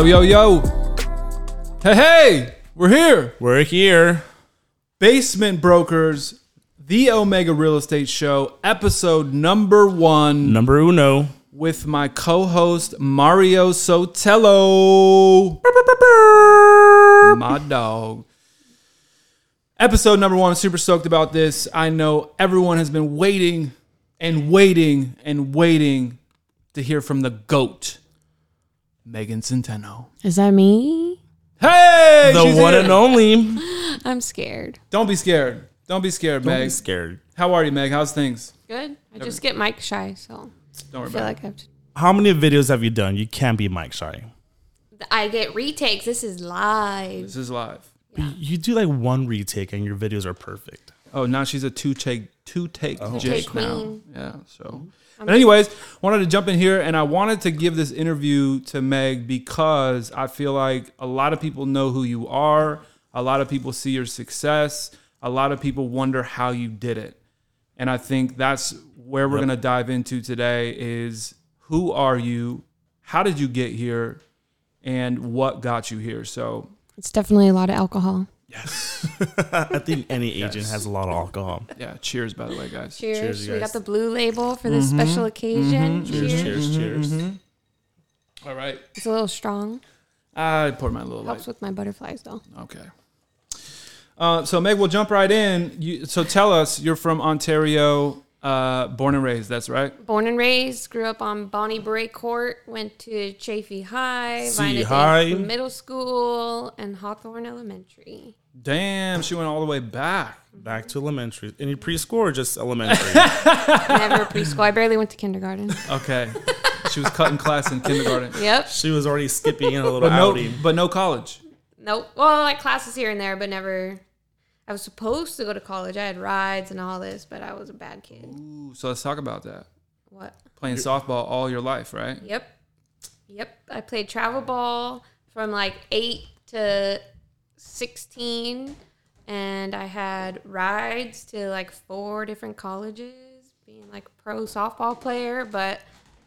Yo, yo, yo. Hey, hey, we're here. We're here. Basement Brokers, the Omega Real Estate Show, episode number one, Number uno. with my co host, Mario Sotelo. my dog. Episode number one, super stoked about this. I know everyone has been waiting and waiting and waiting to hear from the GOAT, Megann Centeno. Is that me? Hey! The she's one here. and only. I'm scared. Don't be scared. Don't be scared, Don't Meg. be scared. How are you, Meg? How's things? Good. I just get mic shy, so Don't worry I feel about like I have to. How many videos have you done? You can't be mic shy. I get retakes. This is live. This is live. You do like one retake and your videos are perfect. Oh, now she's a two take two take oh. Two-take now. queen. Yeah. So, but anyways, wanted to jump in here, and I wanted to give this interview to Meg because I feel like a lot of people know who you are. A lot of people see your success. A lot of people wonder how you did it, and I think that's where we're gonna dive into today. Is who are you? How did you get here? And what got you here? So It's definitely a lot of alcohol. I think any agent has a lot of alcohol. yeah, cheers by the way, guys. Cheers. Cheers, you we guys. got the blue label for this special occasion. Cheers, Cheers. cheers, cheers. All right. It's a little strong. I poured my little light. Helps with my butterflies though. Okay. Uh, so Meg, we'll jump right in. You, so tell us, you're from Ontario, uh, born and raised. That's right. Born and raised, grew up on Bonnie Bray Court, went to Chaffey High, C Vina High. Middle School, and Hawthorne Elementary. Damn, she went all the way back. Back to elementary. Any preschool or just elementary? Never preschool. I barely went to kindergarten. Okay. she was cutting class in kindergarten, Yep. she was already skipping in a little but no, outing. but no college. Nope. Well, like classes here and there, but never. I was supposed to go to college. I had rides and all this, but I was a bad kid. Ooh, so let's talk about that. What? Playing softball all your life, right? Yep. Yep. I played travel ball from like 8 to 16 and I had rides to like four different colleges being like pro softball player, but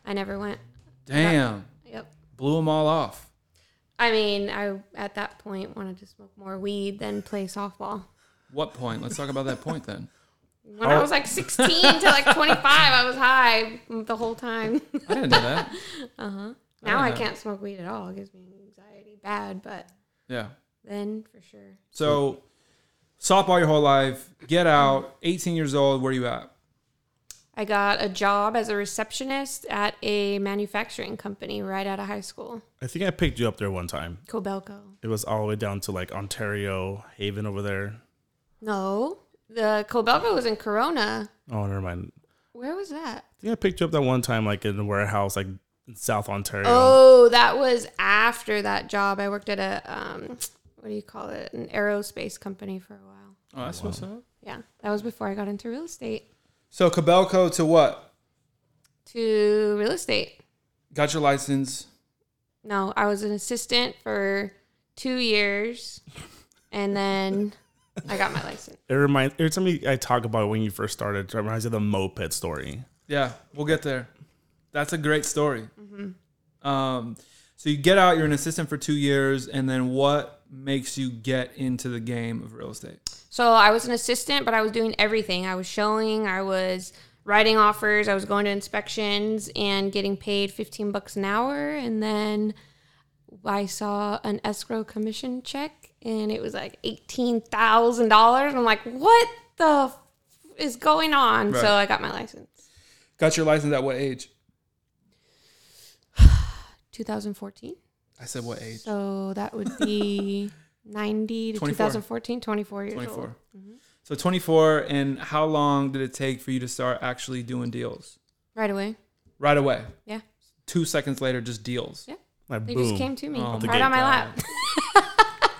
I never went. Damn, Yep. blew them all off. I mean, I at that point wanted to smoke more weed than play softball. What point? Let's talk about that point then. When I was like 16 to like 25, I was high the whole time. I didn't know that. uh huh. now I know. can't smoke weed at all. It gives me anxiety bad, but Yeah. Then for sure. So, softball your whole life. Get out. 18 years old. Where are you at? I got a job as a receptionist at a manufacturing company right out of high school, I think I picked you up there one time. Kobelco. It was all the way down to like Ontario, Haven over there. No, the Kobelco was in Corona. Oh, never mind. Where was that? I think I picked you up that one time, like in a warehouse, like in South Ontario. Oh, that was after that job. I worked at a um, what do you call it? An aerospace company for a while. Oh, that's what's up. Yeah, that was before I got into real estate. So, Kobelco to what? To real estate. Got your license. No, I was an assistant for two years, and then I got my license. It reminds every time I talk about when you first started, it reminds me of the moped story. Yeah, we'll get there. That's a great story. Um, so you get out, you're an assistant for two years, and then what makes you get into the game of real estate? So I was an assistant, but I was doing everything. I was showing, I was writing offers, I was going to inspections and getting paid 15 bucks an hour. And then I saw an escrow commission check and it was like $18,000. I'm like, what the f- is going on? Right. So I got my license. Got your license at what age? 2014. I said what age? So that would be 90 to 24. 2014, 24 years 24. old. Mm-hmm. So 24, and how long did it take for you to start actually doing deals? Right away. Right away. Yeah. Two seconds later, just deals. Yeah. Like They boom. just came to me Oh my right on my God. lap.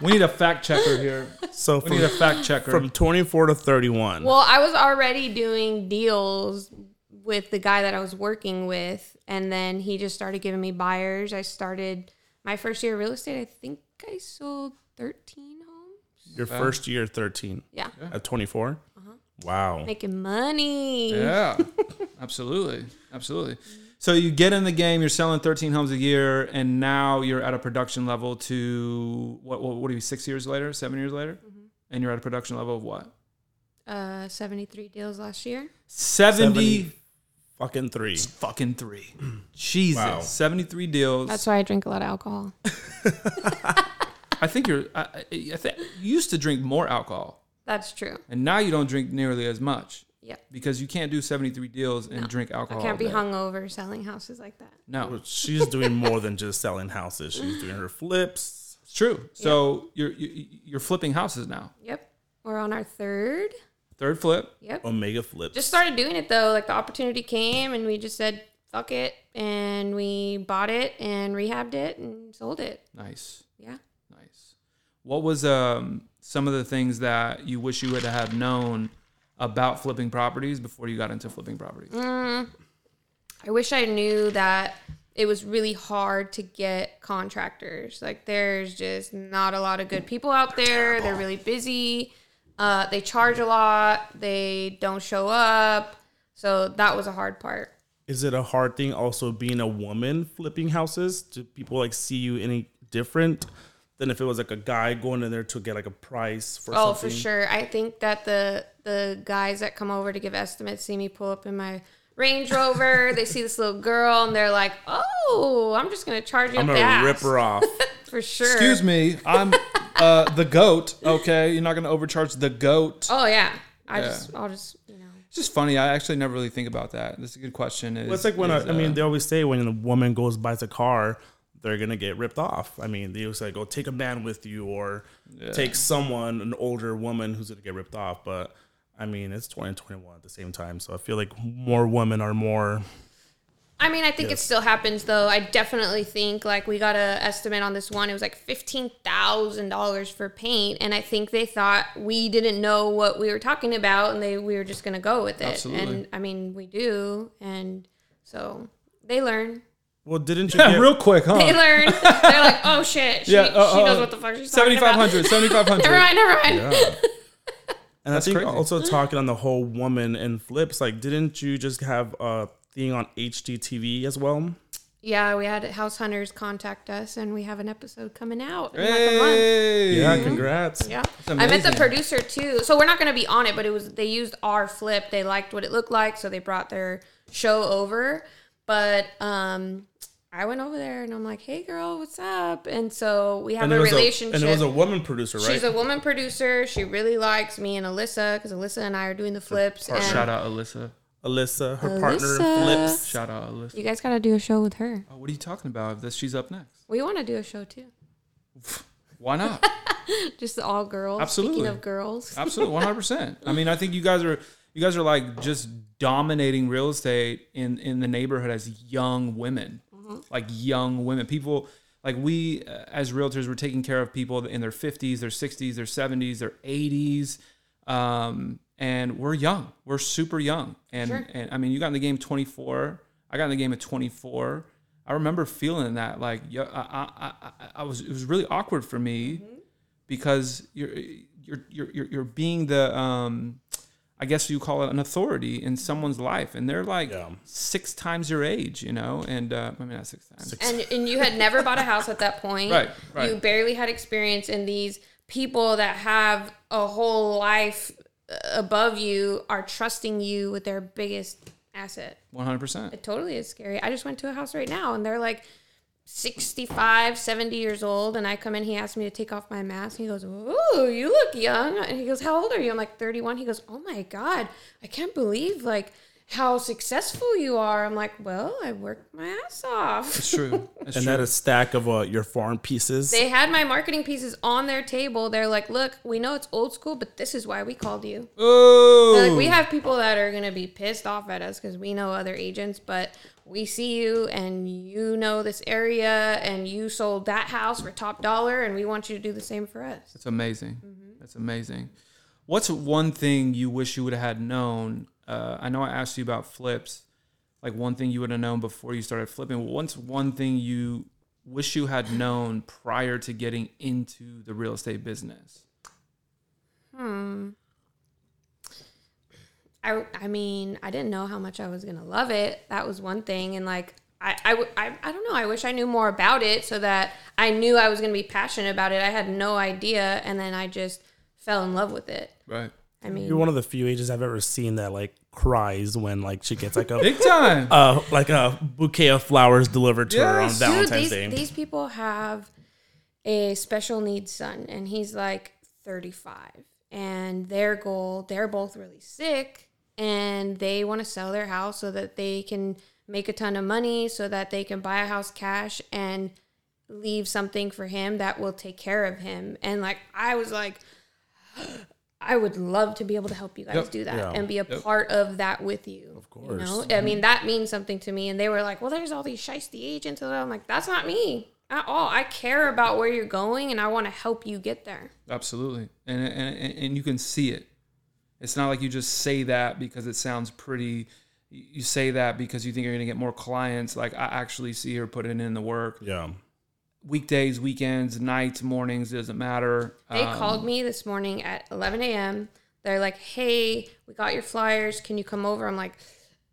We need a fact checker here. So We need a fact checker. from 24 to 31. Well, I was already doing deals with the guy that I was working with, and then he just started giving me buyers. I started my first year of real estate. I think I sold 13 homes. Your first year, 13. Yeah, At 24? Uh-huh. Wow. making money. yeah. Absolutely, absolutely. So you get in the game, you're selling 13 homes a year, and now you're at a production level to what? What, what are you? Six years later, seven years later, and you're at a production level of what? Uh, 73 deals last year. 70 Fucking three. fucking three. Jesus, Wow. 73 deals. That's why I drink a lot of alcohol. I think you're. I, I I think you used to drink more alcohol, That's true. and now you don't drink nearly as much Yep. because you can't do 73 deals and No. drink I alcohol. can't be all day. hungover selling houses like that. No, She's doing more than just selling houses. She's doing her flips. it's true. So you're you- you're flipping houses now. Yep. We're on our third. Third flip. Yep. Omega flips. Just started doing it though. Like the opportunity came and we just said, fuck it. And we bought it and rehabbed it and sold it. Nice. Yeah. Nice. What was um some of the things that you wish you would have known about flipping properties before you got into flipping properties? Mm. I wish I knew that it was really hard to get contractors. Like there's just not a lot of good people out there. They're really busy. Uh, they charge a lot. They don't show up. So that was a hard part. Is it a hard thing also being a woman flipping houses? Do people like see you any different than if it was like a guy going in there to get like a price for Oh, something? for sure. I think that the the guys that come over to give estimates see me pull up in my Range Rover. they see this little girl and they're like, "Oh, I'm just gonna charge you I'm up the gonna rip her off. for sure." Excuse me, I'm uh, the goat. Okay, you're not going to overcharge the goat. Oh yeah. I Yeah. just, I'll just, you know. It's just funny. I actually never really think about that. That's a good question. Is, Well, it's like when is, a, I mean, uh, they always say when a woman goes buys a car, they're gonna get ripped off. I mean, they always say, "Go take a man with you," or take someone, an older woman who's gonna get ripped off. But I mean, it's 2021 at the same time, so I feel like more women are more. I mean, I think it still happens though. I definitely think like we got a estimate on this one. It was like fifteen thousand dollars for paint, and I think they thought we didn't know what we were talking about, and they we were just gonna go with it. Absolutely. And I mean, we do, and so they learn. Well, didn't you yeah, get real quick, huh? They learn. They're like, oh shit, she, Yeah, uh, she uh, knows what the fuck she's talking about. 7500 7500 Never mind, never mind. And That's I think crazy. also talking on the whole woman and flips, like, didn't you just have a thing on HGTV as well? Yeah, we had House Hunters contact us, and we have an episode coming out in like a month. Yeah, congrats. Yeah, I met the producer too. So we're not going to be on it, but it was they used our flip. They liked what it looked like, so they brought their show over. But um, I went over there and I'm like, "Hey, girl, what's up?" And so we have a relationship. a, and it was a woman producer, right? She's a woman producer. She really likes me and Alyssa because Alyssa and I are doing the flips. And Shout out Alyssa. Alyssa, her partner in Alyssa. flips. Shout out Alyssa. you guys got to do a show with her. Oh, what are you talking about? This she's up next. We want to do a show too. Why not? Just all girls. Absolutely. Speaking of girls, Absolutely, one hundred percent. I mean, I think you guys are you guys are like just dominating real estate in in the neighborhood as young women, like young women. People like we uh, as realtors, we're taking care of people in their fifties, their sixties, their seventies, their eighties, um, and we're young. We're super young, and Sure. and I mean, you got in the game twenty four. I got in the game at twenty four. I remember feeling that like yeah, I, I, I, I was it was really awkward for me because you're you're you're you're, you're being the um I guess you call it an authority in someone's life, and they're like Yeah. six times your age, you know, and uh, I mean not six times. and and you had never bought a house at that point. Right, right. You barely had experience in these people that have a whole life above you are trusting you with their biggest asset. One hundred percent. It totally is scary. I just went to a house right now and they're like 65, 70 years old. And I come in, he asked me to take off my mask. He goes, Ooh, you look young. And he goes, How old are you? I'm like 31. He goes, Oh my God, I can't believe like how successful you are. I'm like, Well, I worked my ass off. It's true. It's And true. that a stack of uh, your farm pieces. They had my marketing pieces on their table. They're like, Look, we know it's old school, but this is why we called you. oh, like we have people that are gonna be pissed off at us because we know other agents, but we see you and you know this area and you sold that house for top dollar, and we want you to do the same for us. That's amazing. That's amazing. What's one thing you wish you would have had known? Uh, I know I asked you about flips. Like one thing you would have known before you started flipping. What's one thing you wish you had known prior to getting into the real estate business? Hmm. I, I mean, I didn't know how much I was gonna love it. That was one thing, and like, I I I don't know. I wish I knew more about it so that I knew I was gonna be passionate about it. I had no idea, and then I just fell in love with it. Right. I mean, You're one of the few ages I've ever seen that like cries when like she gets like a Big time. uh like a bouquet of flowers delivered to her on Yes. Dude, Valentine's these, Day. these people have a special needs son, and he's like 35. And their goal, they're both really sick, and they want to sell their house so that they can make a ton of money, so that they can buy a house cash and leave something for him that will take care of him. And like, I was like, I would love to be able to help you guys Yep. do that Yeah. and be a part of that with you. Of course. You know? I mm-hmm. mean, that means something to me. And they were like, well, there's all these shisty agents. And I'm like, that's not me at all. I care about where you're going and I want to help you get there. Absolutely, and, and and you can see it. It's not like you just say that because it sounds pretty. You say that because you think you're going to get more clients. Like I actually see her putting in the work. yeah. Weekdays, weekends, nights, mornings doesn't matter. They Um, called me this morning at 11 a.m. They're like, hey, we got your flyers. Can you come over? I'm like,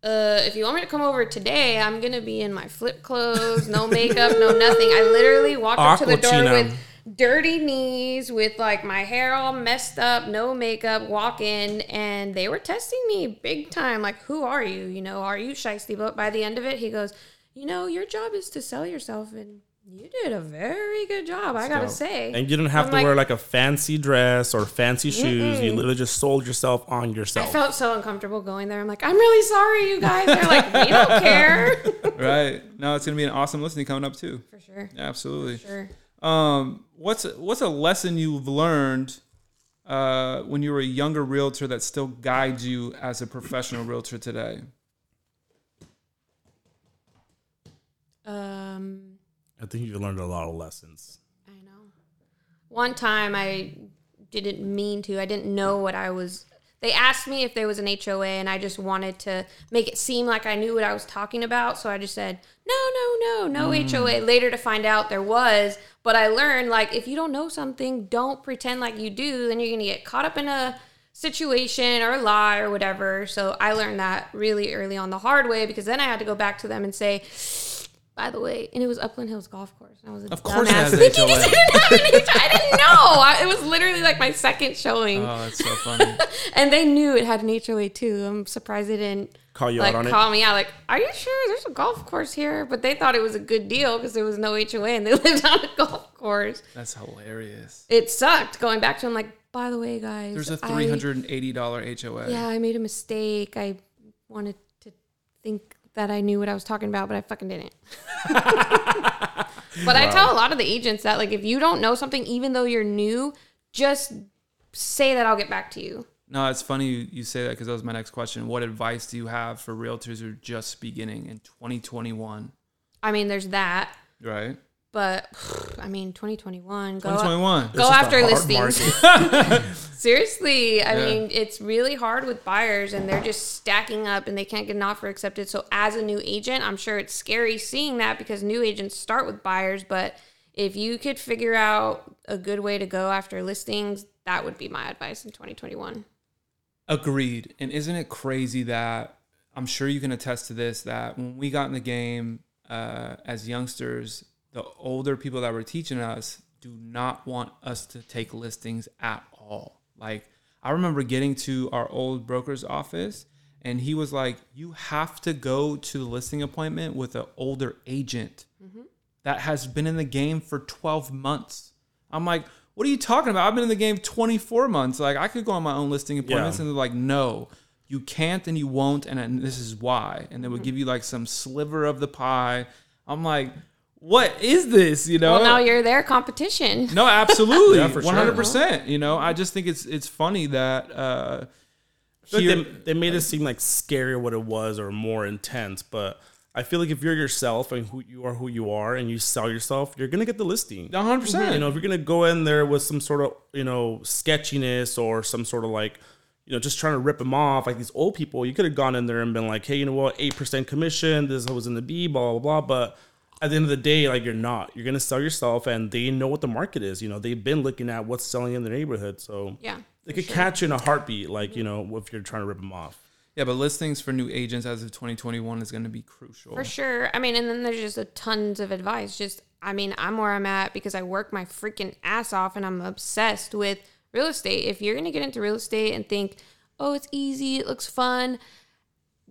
uh, if you want me to come over today, I'm going to be in my flip clothes, no makeup, no nothing. I literally walked up to the door Aquachina. with dirty knees, with like my hair all messed up, no makeup, walk in, and they were testing me big time. Like, who are you? You know, are you Shiesty? But by the end of it, he goes, you know, your job is to sell yourself and you did a very good job, I gotta dope. say. And you didn't have I'm to like- wear like a fancy dress or fancy shoes. You Mm-mm. literally just sold yourself on yourself. I felt so uncomfortable going there. I'm like, I'm really sorry, you guys. They're like, we don't care. right. No, it's going to be an awesome listening coming up too. For sure. Absolutely. Sure. Um, what's what's a lesson you've learned uh, when you were a younger realtor that still guides you as a professional realtor today? Um, I think you learned a lot of lessons. I know. One time I didn't mean to. I didn't know what I was. They asked me if there was an HOA, and I just wanted to make it seem like I knew what I was talking about. So I just said, no, no, no, no mm. HOA. Later to find out there was. But I learned, like, if you don't know something, don't pretend like you do. Then you're going to get caught up in a situation or a lie or whatever. So I learned that really early on the hard way because then I had to go back to them and say, by the way, and it was Upland Hills Golf Course. And I was a Of course it dumbass has thinking it didn't have an HOA. I didn't know. I, it was literally like my second showing, Oh, that's so funny. and they knew it had an HOA too. I'm surprised they didn't Call you like out on it. call me out. Like, are you sure there's a golf course here? But they thought it was a good deal because there was no HOA and they lived on a golf course. That's hilarious. It sucked going back to them. Like, by the way, guys, There's a three hundred and eighty dollar HOA. yeah, I made a mistake. I wanted to think that I knew what I was talking about, but I fucking didn't. but I tell a lot of the agents that, like, if you don't know something, even though you're new, just say that I'll get back to you. No, it's funny you, you say that because that was my next question. What advice do you have for realtors who are just beginning in 2021? I mean, there's that, Right? But I mean, 2021, go, 2021. go It's just a after listings. Seriously, I Yeah. mean, it's really hard with buyers and they're just stacking up and they can't get an offer accepted. So, as a new agent, I'm sure it's scary seeing that because new agents start with buyers. But if you could figure out a good way to go after listings, that would be my advice in 2021. Agreed. And isn't it crazy that I'm sure you can attest to this that when we got in the game uh, as youngsters, the older people that were teaching us do not want us to take listings at all. Like, I remember getting to our old broker's office and he was like, You have to go to the listing appointment with an older agent that has been in the game for 12 months. I'm like, what are you talking about? I've been in the game 24 months. Like, I could go on my own listing appointments. Yeah. And they're like, no, you can't and you won't. And, and this is why. And they Mm-hmm. would give you like some sliver of the pie. I'm like, what is this? You know? Well, now you're their competition. no, absolutely. Yeah, for sure. 100%. You know, I just think it's it's funny that uh, here- they, they made it seem like scarier what it was or more intense, but I feel like if you're yourself and who you are, who you are, and you sell yourself, you're gonna get the listing. 100%. You know, if you're gonna go in there with some sort of you know sketchiness or some sort of like you know just trying to rip them off, like these old people, you could have gone in there and been like, hey, you know what, eight percent commission, this was in the B, blah blah blah. But at the end of the day, like you're not. You're gonna sell yourself, and they know what the market is. You know, they've been looking at what's selling in the neighborhood, so Yeah. they could catch you in a heartbeat. Like you mm-hmm. know, if you're trying to rip them off. Yeah, but listings for new agents as of 2021 is going to be crucial. For sure. I mean, and then there's just a tons of advice. Just, I mean, I'm where I'm at because I work my freaking ass off and I'm obsessed with real estate. If you're going to get into real estate and think, oh, it's easy, it looks fun,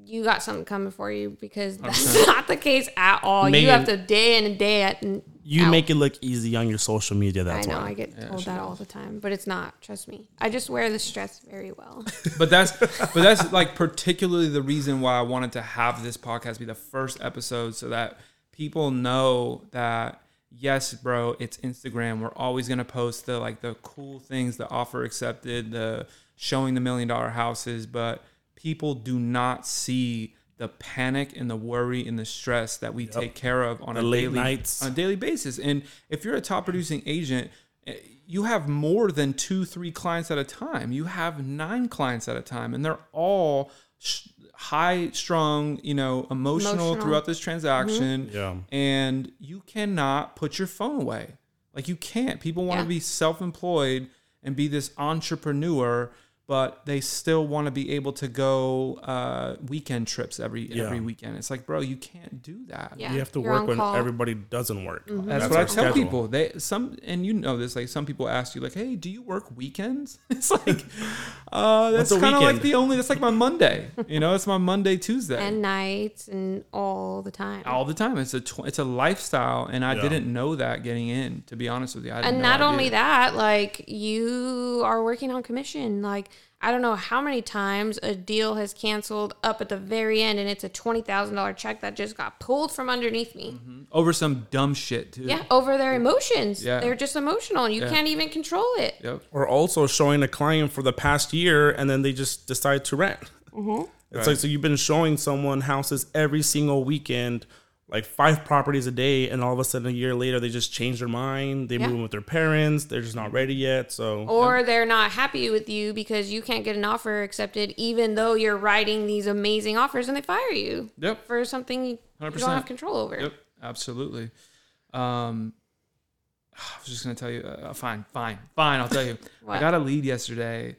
you got something coming for you because that's not the case at all. Megann- you have to day in and day out. And You out. make it look easy on your social media. I That's know why. I get told that all the time, but it's not. Trust me. I just wear the stress very well. but that's but that's like particularly the reason why I wanted to have this podcast be the first episode so that people know that yes, bro, it's Instagram. We're always gonna post the like the cool things, the offer accepted, the showing the million dollar houses, but people do not see the panic and the worry and the stress that we take care of on The a late daily nights. on a daily basis. And if you're a top producing agent, eh, you have more than two, three clients at a time. You have nine clients at a time, and they're all sh- high strung, you know, emotional, Emotional. throughout this transaction. Yeah. And you cannot put your phone away. Like you can't. People want to Yeah. be self employed and be this entrepreneur. But they still want to be able to go uh, weekend trips every Yeah. every weekend. It's like, bro, you can't do that. Yeah. You have to You're work when call. everybody doesn't work. That's, what I tell people. They some and you know this. Like some people ask you, like, "Hey, do you work weekends?" It's like, uh, that's What's kind of like weekend? the only. That's like my Monday. You know, it's my Monday, Tuesday, and nights and all the time. all the time. It's a tw- it's a lifestyle, and I Yeah. didn't know that getting in. To be honest with you, I had and no not idea. only that, like you are working on commission. Like I don't know how many times a deal has canceled up at the very end, and it's a twenty thousand dollar check that just got pulled from underneath me. over some dumb shit too. Yeah, over their emotions. Yeah. They're just emotional, and you Yeah. can't even control it. Yep. Or also showing a client for the past year and then they just decide to rent. Mm-hmm. It's Right. like so you've been showing someone houses every single weekend, like five properties a day, and all of a sudden a year later they just change their mind. They Yeah. move in with their parents. They're just not ready yet. So Or they're not happy with you because you can't get an offer accepted, even though you're writing these amazing offers, and they fire you Yep. for something you don't have control over. Yep. Absolutely. Um, I was just gonna tell you. Uh, fine, fine, fine. I'll tell you. I got a lead yesterday.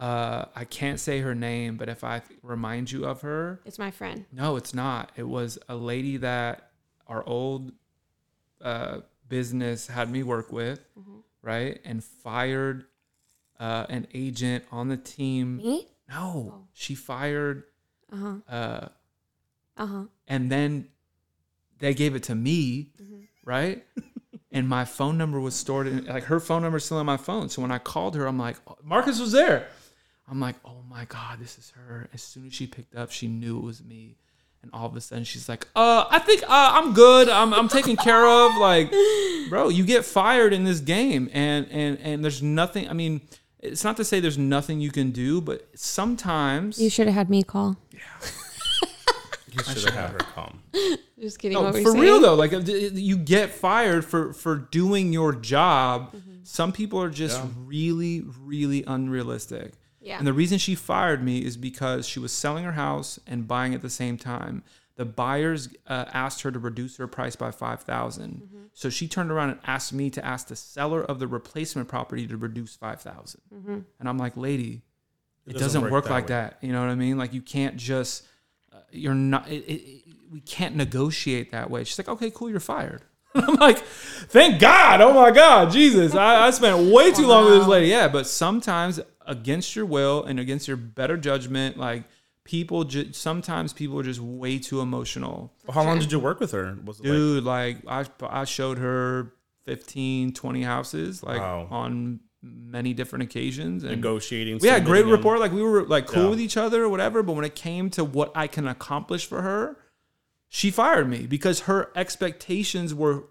Uh, I can't say her name, but if I remind you of her, It's my friend. no, it's not. It was a lady that our old uh, business had me work with, Mm-hmm. right? And fired uh, an agent on the team. Me? No, she fired, Uh huh. uh, Uh huh. and then they gave it to me, Mm-hmm. right? and my phone number was stored in, like her phone number is still on my phone. So when I called her, I'm like, Marcus was there. I'm like, oh my God, this is her. As soon as she picked up, she knew it was me. And all of a sudden she's like, uh, I think uh, I'm good. I'm, I'm taken care of. Like, bro, you get fired in this game. And, and, and there's nothing, I mean, it's not to say there's nothing you can do, but sometimes You should have had me call. Yeah. you should have had her come. Just kidding. No, what were for saying? real though, like uh, you get fired for for doing your job. Some people are just Yeah. really, really unrealistic. Yeah. And the reason she fired me is because she was selling her house and buying at the same time. The buyers uh, asked her to reduce her price by 5000 Mm-hmm. So she turned around and asked me to ask the seller of the replacement property to reduce 5000 Mm-hmm. And I'm like, lady, it, It doesn't, doesn't work, work that like way. that. You know what I mean? Like you can't just uh, you're not. It, it, it- we can't negotiate that way. She's like, okay, cool, you're fired. I'm like, thank God. Oh my God, Jesus. I, I spent way too long with this lady. Yeah, but sometimes against your will and against your better judgment, like people just sometimes people are just way too emotional. Well, how long did you work with her? Was it like Dude, like I I showed her 15, 20 houses like Wow. on many different occasions and negotiating? we had a great rapport. Like we were like cool Yeah. with each other or whatever. But when it came to what I can accomplish for her, she fired me because her expectations were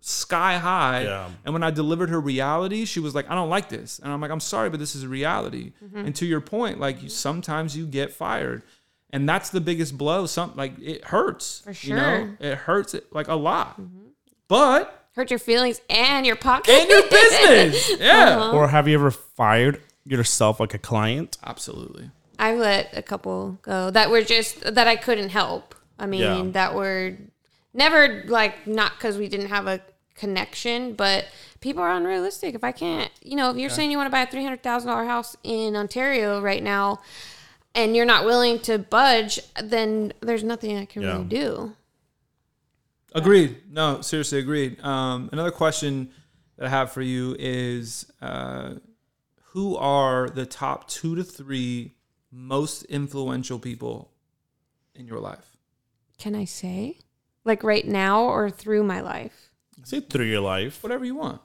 sky high. Yeah. And when I delivered her reality, she was like, "I don't like this," and I'm like, "I'm sorry, but this is a reality." Mm-hmm. And to your point, like you, sometimes you get fired. And that's the biggest blow. Some like it hurts. For You know? sure. It hurts like a lot. Mm-hmm. But Hurt your feelings and your pocket. in your business. Yeah. Uh-huh. Or have you ever fired yourself like a client? Absolutely. I let a couple go that were just that I couldn't help. I mean, Yeah. that were never like not because we didn't have a connection, but people are unrealistic. If I can't, you know, if you're saying you want to buy a three hundred thousand dollar house in Ontario right now, and you're not willing to budge, then there's nothing I can Yeah. really do. Agreed. No, seriously, agreed. Um, another question that I have for you is uh, who are the top two to three most influential people in your life? Can I say? Like right now or through my life? Say through your life. Whatever you want.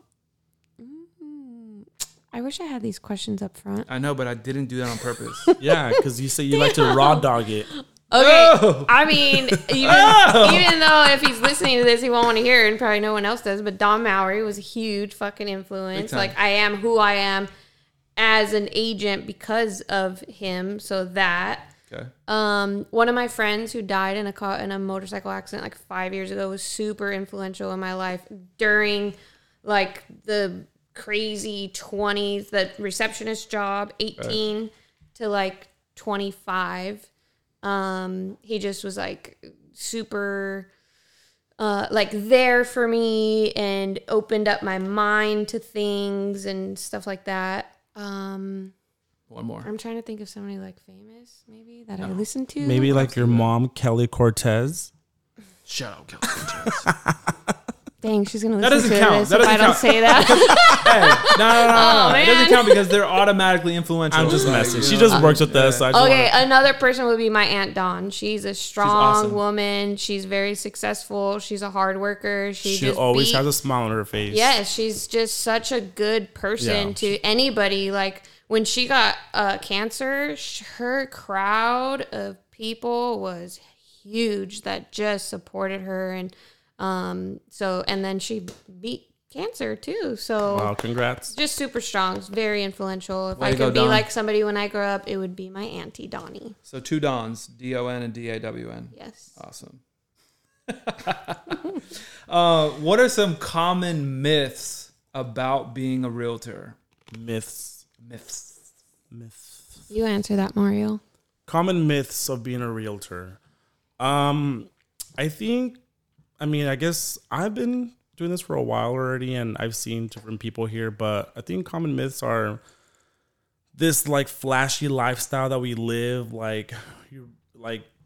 Mm, I wish I had these questions up front. I know, but I didn't do that on purpose. Yeah, because you say you like to raw dog it. Okay. Oh! I mean, even, even though if he's listening to this, he won't want to hear it, and probably no one else does. But Don Mowry was a huge fucking influence. Like I am who I am as an agent because of him. So that. Okay. Um, one of my friends who died in a car in a motorcycle accident like five years ago was super influential in my life during like the crazy twenties, the receptionist job, eighteen to like twenty five. Um, he just was like super uh, like there for me and opened up my mind to things and stuff like that. Um, One more. I'm trying to think of somebody like famous, maybe that I listen to. Maybe like your mom, Kelly Cortez. Shut up, Kelly. Cortez. Dang, she's gonna That listen doesn't to count. this That if I doesn't don't count. say that. hey, no, no, no, no, Oh, no. It doesn't count because they're automatically influential. I'm just Like, messing. She just works with us. So okay, wanna- another person would be my aunt Dawn. She's a strong awesome. woman. She's very successful. She's a hard worker. She, she just always beat- has a smile on her face. Yes, she's just such a good person Yeah. to anybody. Like when she got uh, cancer, her crowd of people was huge that just supported her, and um, so and then she beat cancer too. So Wow, congrats. just super strong, very influential. If Way I to go, could be Dawn. like somebody when I grow up, it would be my auntie Donnie. So two Dons, D O N and D A W N. Yes. Awesome. uh, what are some common myths about being a realtor? Myths. Myths. Myths. You answer that, Mario. Common myths of being a realtor. Um, I think, I mean, I guess I've been doing this for a while already, and I've seen different people here, but I think common myths are this like flashy lifestyle that we live. Like, you like, I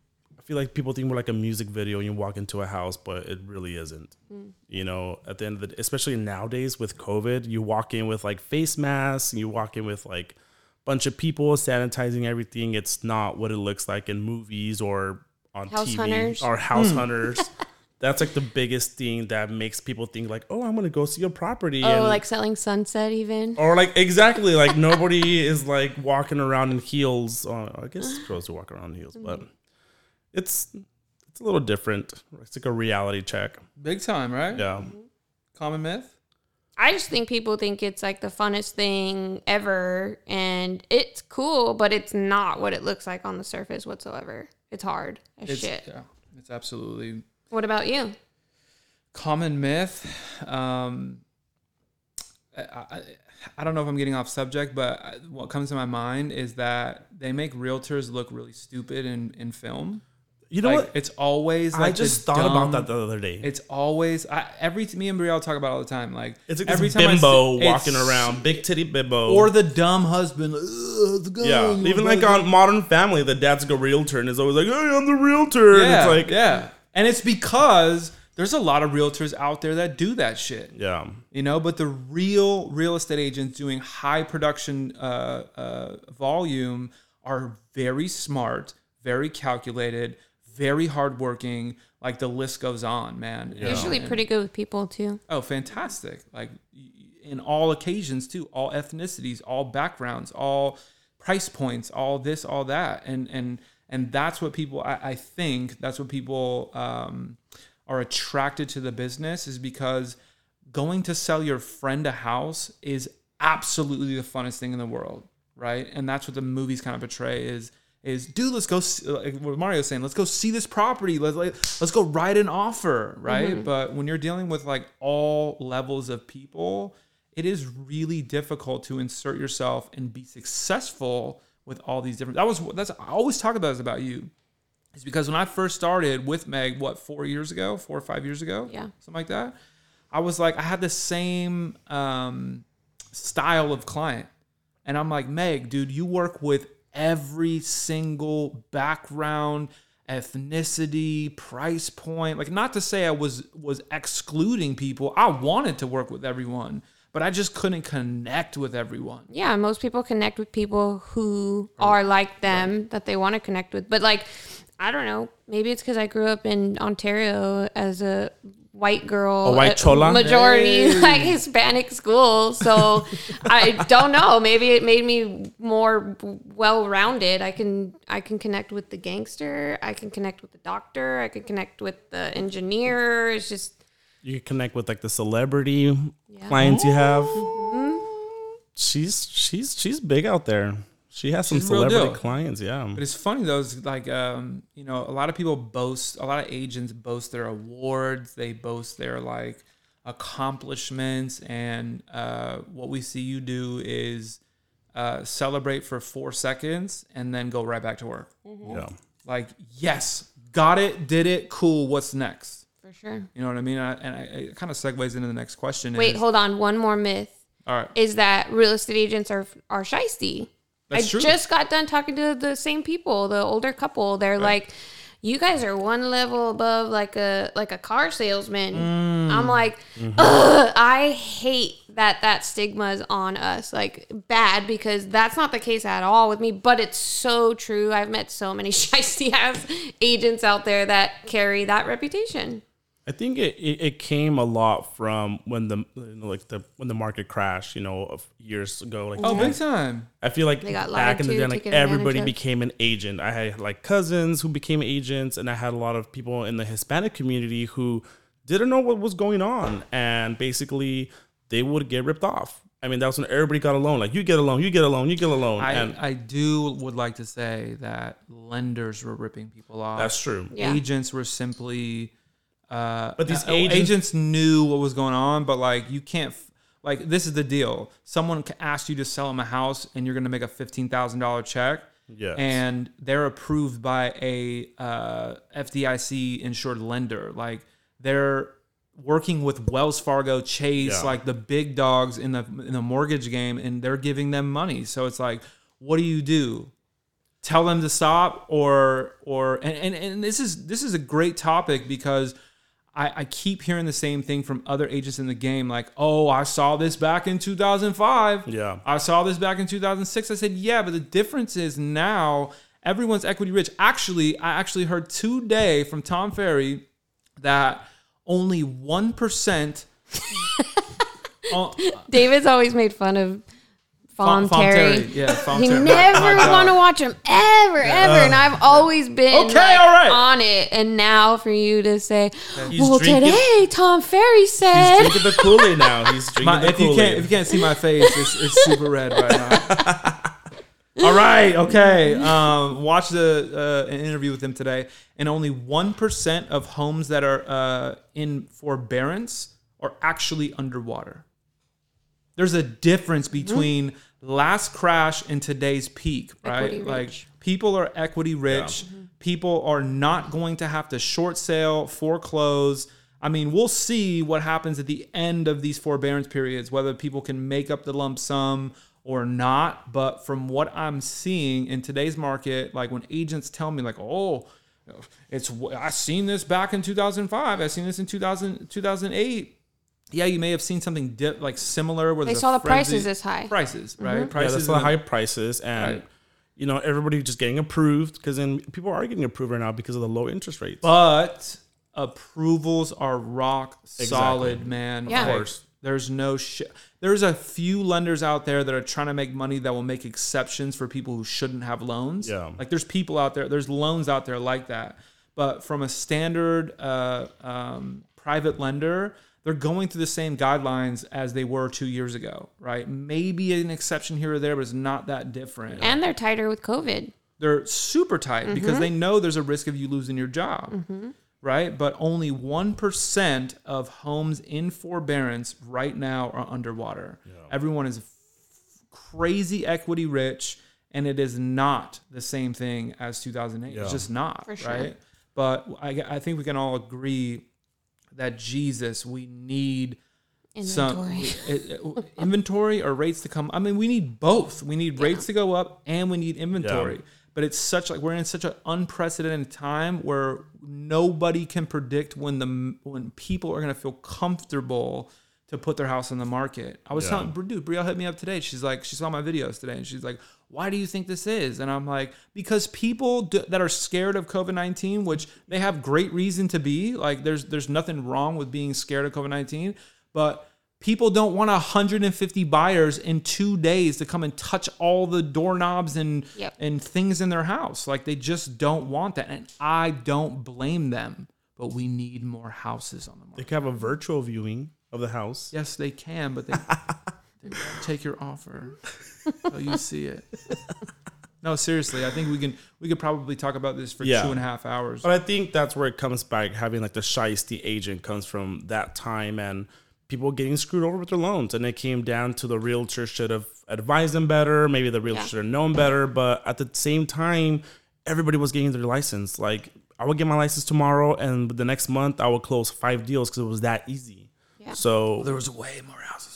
feel like people think we're like a music video and you walk into a house, but it really isn't. Hmm. You know, at the end of the day, especially nowadays with COVID, you walk in with like face masks, and you walk in with like a bunch of people sanitizing everything. It's not what it looks like in movies or on House TV hunters. or house hmm. hunters. That's like the biggest thing that makes people think like, oh, I'm gonna go see a property. Oh, and, like selling sunset even. or like exactly like nobody is like walking around in heels. Uh, I guess girls supposed to walk around in heels, but mm-hmm. It's it's a little different. It's like a reality check. Big time, right? Yeah. Common myth? I just think people think it's like the funnest thing ever, and it's cool, but it's not what it looks like on the surface whatsoever. It's hard as It's, shit. Yeah, it's absolutely What about you? common myth. Um, I, I, I don't know if I'm getting off subject, but what comes to my mind is that they make realtors look really stupid in, in film. You know like, what? It's always like I just thought about that the other day. It's always I, every me and Brielle talk about it all the time. Like It's like every time bimbo see- walking around, big titty bimbo. or the dumb husband. Like, "Ugh, yeah, even like on Modern Family, the dad's a realtor and is always like, "Hey, I'm the realtor." and it's like, yeah, and it's because there's a lot of realtors out there that do that shit. yeah, you know but the real real estate agents doing high production uh, uh, volume are very smart very calculated very hardworking like the list goes on man. Know, Usually and- pretty good with people too. oh fantastic. Like in all occasions too. All ethnicities all backgrounds all price points all this all that. And and and that's what people i, I think that's what people um, are attracted to the business is because going to sell your friend a house is absolutely the funnest thing in the world right? And that's what the movies kind of portray is is dude let's go see, like what mario's saying let's go see this property. Let's like, let's go write an offer right? But when you're dealing with like all levels of people it is really difficult to insert yourself and be successful with all these different that was that's i always talk about this about you is because when I first started with Meg, what four years ago, four or five years ago, Yeah. something like that. I was like, I had the same um, style of client, and I'm like, Meg, dude, you work with every single background, ethnicity, price point. Like not to say I was was excluding people. I wanted to work with everyone, but I just couldn't connect with everyone. Yeah, most people connect with people who are like them that they want to connect with. But like, I don't know. Maybe it's because I grew up in Ontario as a white girl, A white uh, chola? majority Hey. like Hispanic school. So I don't know. Maybe it made me more well rounded. I can I can connect with the gangster. I can connect with the doctor. I can connect with the engineer. It's just You connect with like the celebrity clients you have. She's she's she's big out there. She has some She's celebrity clients. Yeah. But it's funny though, is like um, you know, a lot of people boast, a lot of agents boast their awards, they boast their like accomplishments, and uh, what we see you do is uh, celebrate for four seconds and then go right back to work. Yeah. Like, yes, got it, did it, cool. What's next? for sure. You know what I mean? I, and I, it kind of segues into the next question. Wait, is, hold on. One more myth. all right, is that real estate agents are are shisty. That's I true. just got done talking to the same people, the older couple. They're like, "You guys are one level above like a like a car salesman." Mm. I'm like, Mm-hmm. Ugh, I hate that that stigma is on us. Like bad because that's not the case at all with me. But it's so true. I've met so many shisty ass agents out there that carry that reputation. I think it, it, it came a lot from when the you know, like the when the market crashed, you know, years ago. Like oh, big time. I feel like They got back in the day, like everybody became an agent. I had like cousins who became agents, and I had a lot of people in the Hispanic community who didn't know what was going on, and basically they would get ripped off. I mean, that was when everybody got a loan. Like you get a loan, you get a loan, you get a loan, I, and I do would like to say that lenders were ripping people off. that's true. Yeah. agents were simply uh But these uh, agents- agents knew what was going on but like you can't f- like this is the deal. Someone asked you to sell them a house and you're going to make a $15000 check. Yes. and they're approved by a uh, FDIC insured lender. Like they're working with Wells Fargo Chase Yeah. like the big dogs in the in the mortgage game and they're giving them money. So it's like what do you do? Tell them to stop or or and, and, and this is this is a great topic because I, I keep hearing the same thing from other agents in the game like oh i saw this back in 2005 Yeah. i saw this back in 2006 i said yeah but the difference is now everyone's equity rich. Actually i actually heard today from tom ferry that only 1% Oh, David's always made fun of Fawn Fawn Terry. Terry. Yeah, Fawn You Terry. My- never want to watch him ever, ever, and I've always been Okay, like, all right. on it. And now for you to say, He's "Well, drinking- today Tom Ferry said. He's drinking the Kool Aid now. He's drinking My, the if you Kool can't if you can't see my face, it's, it's super red right now. All right, okay. Um, watch the uh, an interview with him today, and only one percent of homes that are uh, in forbearance are actually underwater. There's a difference mm-hmm. between last crash and today's peak, right? Like people are equity rich. Mm-hmm. People are not going to have to short sale, foreclose. I mean, we'll see what happens at the end of these forbearance periods, whether people can make up the lump sum or not. But from what I'm seeing in today's market, like when agents tell me, like, oh, it's I seen this back in 2005, I seen this in 2000, 2008. Yeah, you may have seen something dip, like similar where They saw the frenzy- prices this high. Prices, right? Yeah, Prices that's the the- high prices, and Right. you know everybody just getting approved because then people are getting approved right now because of the low interest rates. but approvals are rock solid, man. Yeah. Of course. There's no shit. There's a few lenders out there that are trying to make money that will make exceptions for people who shouldn't have loans. Yeah. Like there's people out there, there's loans out there like that. But from a standard uh, um, private lender, they're going through the same guidelines as they were two years ago, right? Maybe an exception here or there, but it's not that different and they're tighter with COVID. they're super tight because they mm-hmm. know there's a risk of you losing your job, mm-hmm. right? But only 1% of homes in forbearance right now are underwater. Everyone is f- crazy equity rich, and it is not the same thing as 2008. Yeah. It's just not, For sure. right? But I, I think we can all agree that Jesus, we need Inventory. some it- it- inventory or rates to come. I mean, we need both. We need rates to go up and we need inventory. Yeah. But it's such like we're in such an unprecedented time where nobody can predict when the when people are going to feel comfortable to put their house on the market. I was Yeah. telling dude, Brielle hit me up today. She's like, she saw my videos today, and she's like, "Why do you think this is?" And I'm like, because people do, that are scared of COVID nineteen, which they have great reason to be. Like, there's there's nothing wrong with being scared of COVID nineteen, but people don't want 150 buyers in two days to come and touch all the doorknobs and Yep. and things in their house. Like, they just don't want that, and I don't blame them. But we need more houses on the market. They can have a virtual viewing of the house. Yes, they can, but they, they won't take your offer until you see it. No, seriously, I think we can we could probably talk about this for Yeah. two and a half hours. But I think that's where it comes back. Having like the shyisty agent comes from that time and people getting screwed over with their loans. And it came down to the realtor should have advised them better. Maybe the realtor Yeah. should have known better. But at the same time, everybody was getting their license. Like I would get my license tomorrow, and the next month I would close five deals because it was that easy. Yeah. So there was way more houses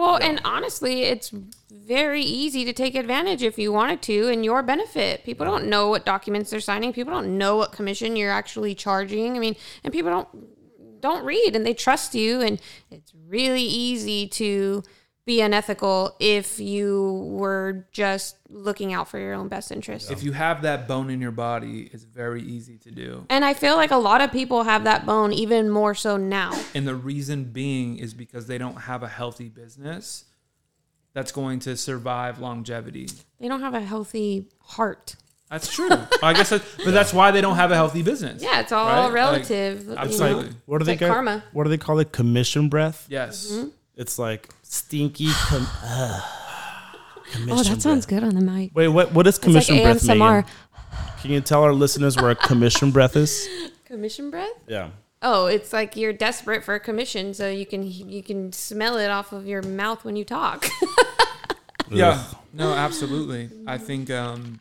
Well, and honestly, it's very easy to take advantage if you wanted to in your benefit. People don't know what documents they're signing. People don't know what commission you're actually charging. I mean, and people don't don't read and they trust you and it's really easy to be unethical if you were just looking out for your own best interest. If you have that bone in your body, it's very easy to do. And I feel like a lot of people have that bone even more so now. And the reason being is because they don't have a healthy business that's going to survive longevity. They don't have a healthy heart. That's true. I guess, that, but that's why they don't have a healthy business. Yeah, it's all Right? Like, relative. you absolutely. know? what do they like call karma. What do they call it? Commission breath. Yes. Mm-hmm. It's like stinky. Com- Oh, that sounds good on the mic. Wait, what? What is It's like commission breath? ASMR. Megann? Can you tell our listeners where a commission breath is? Commission breath? Yeah. Oh, it's like you're desperate for a commission, so you can you can smell it off of your mouth when you talk. Yeah, no, absolutely. I think um,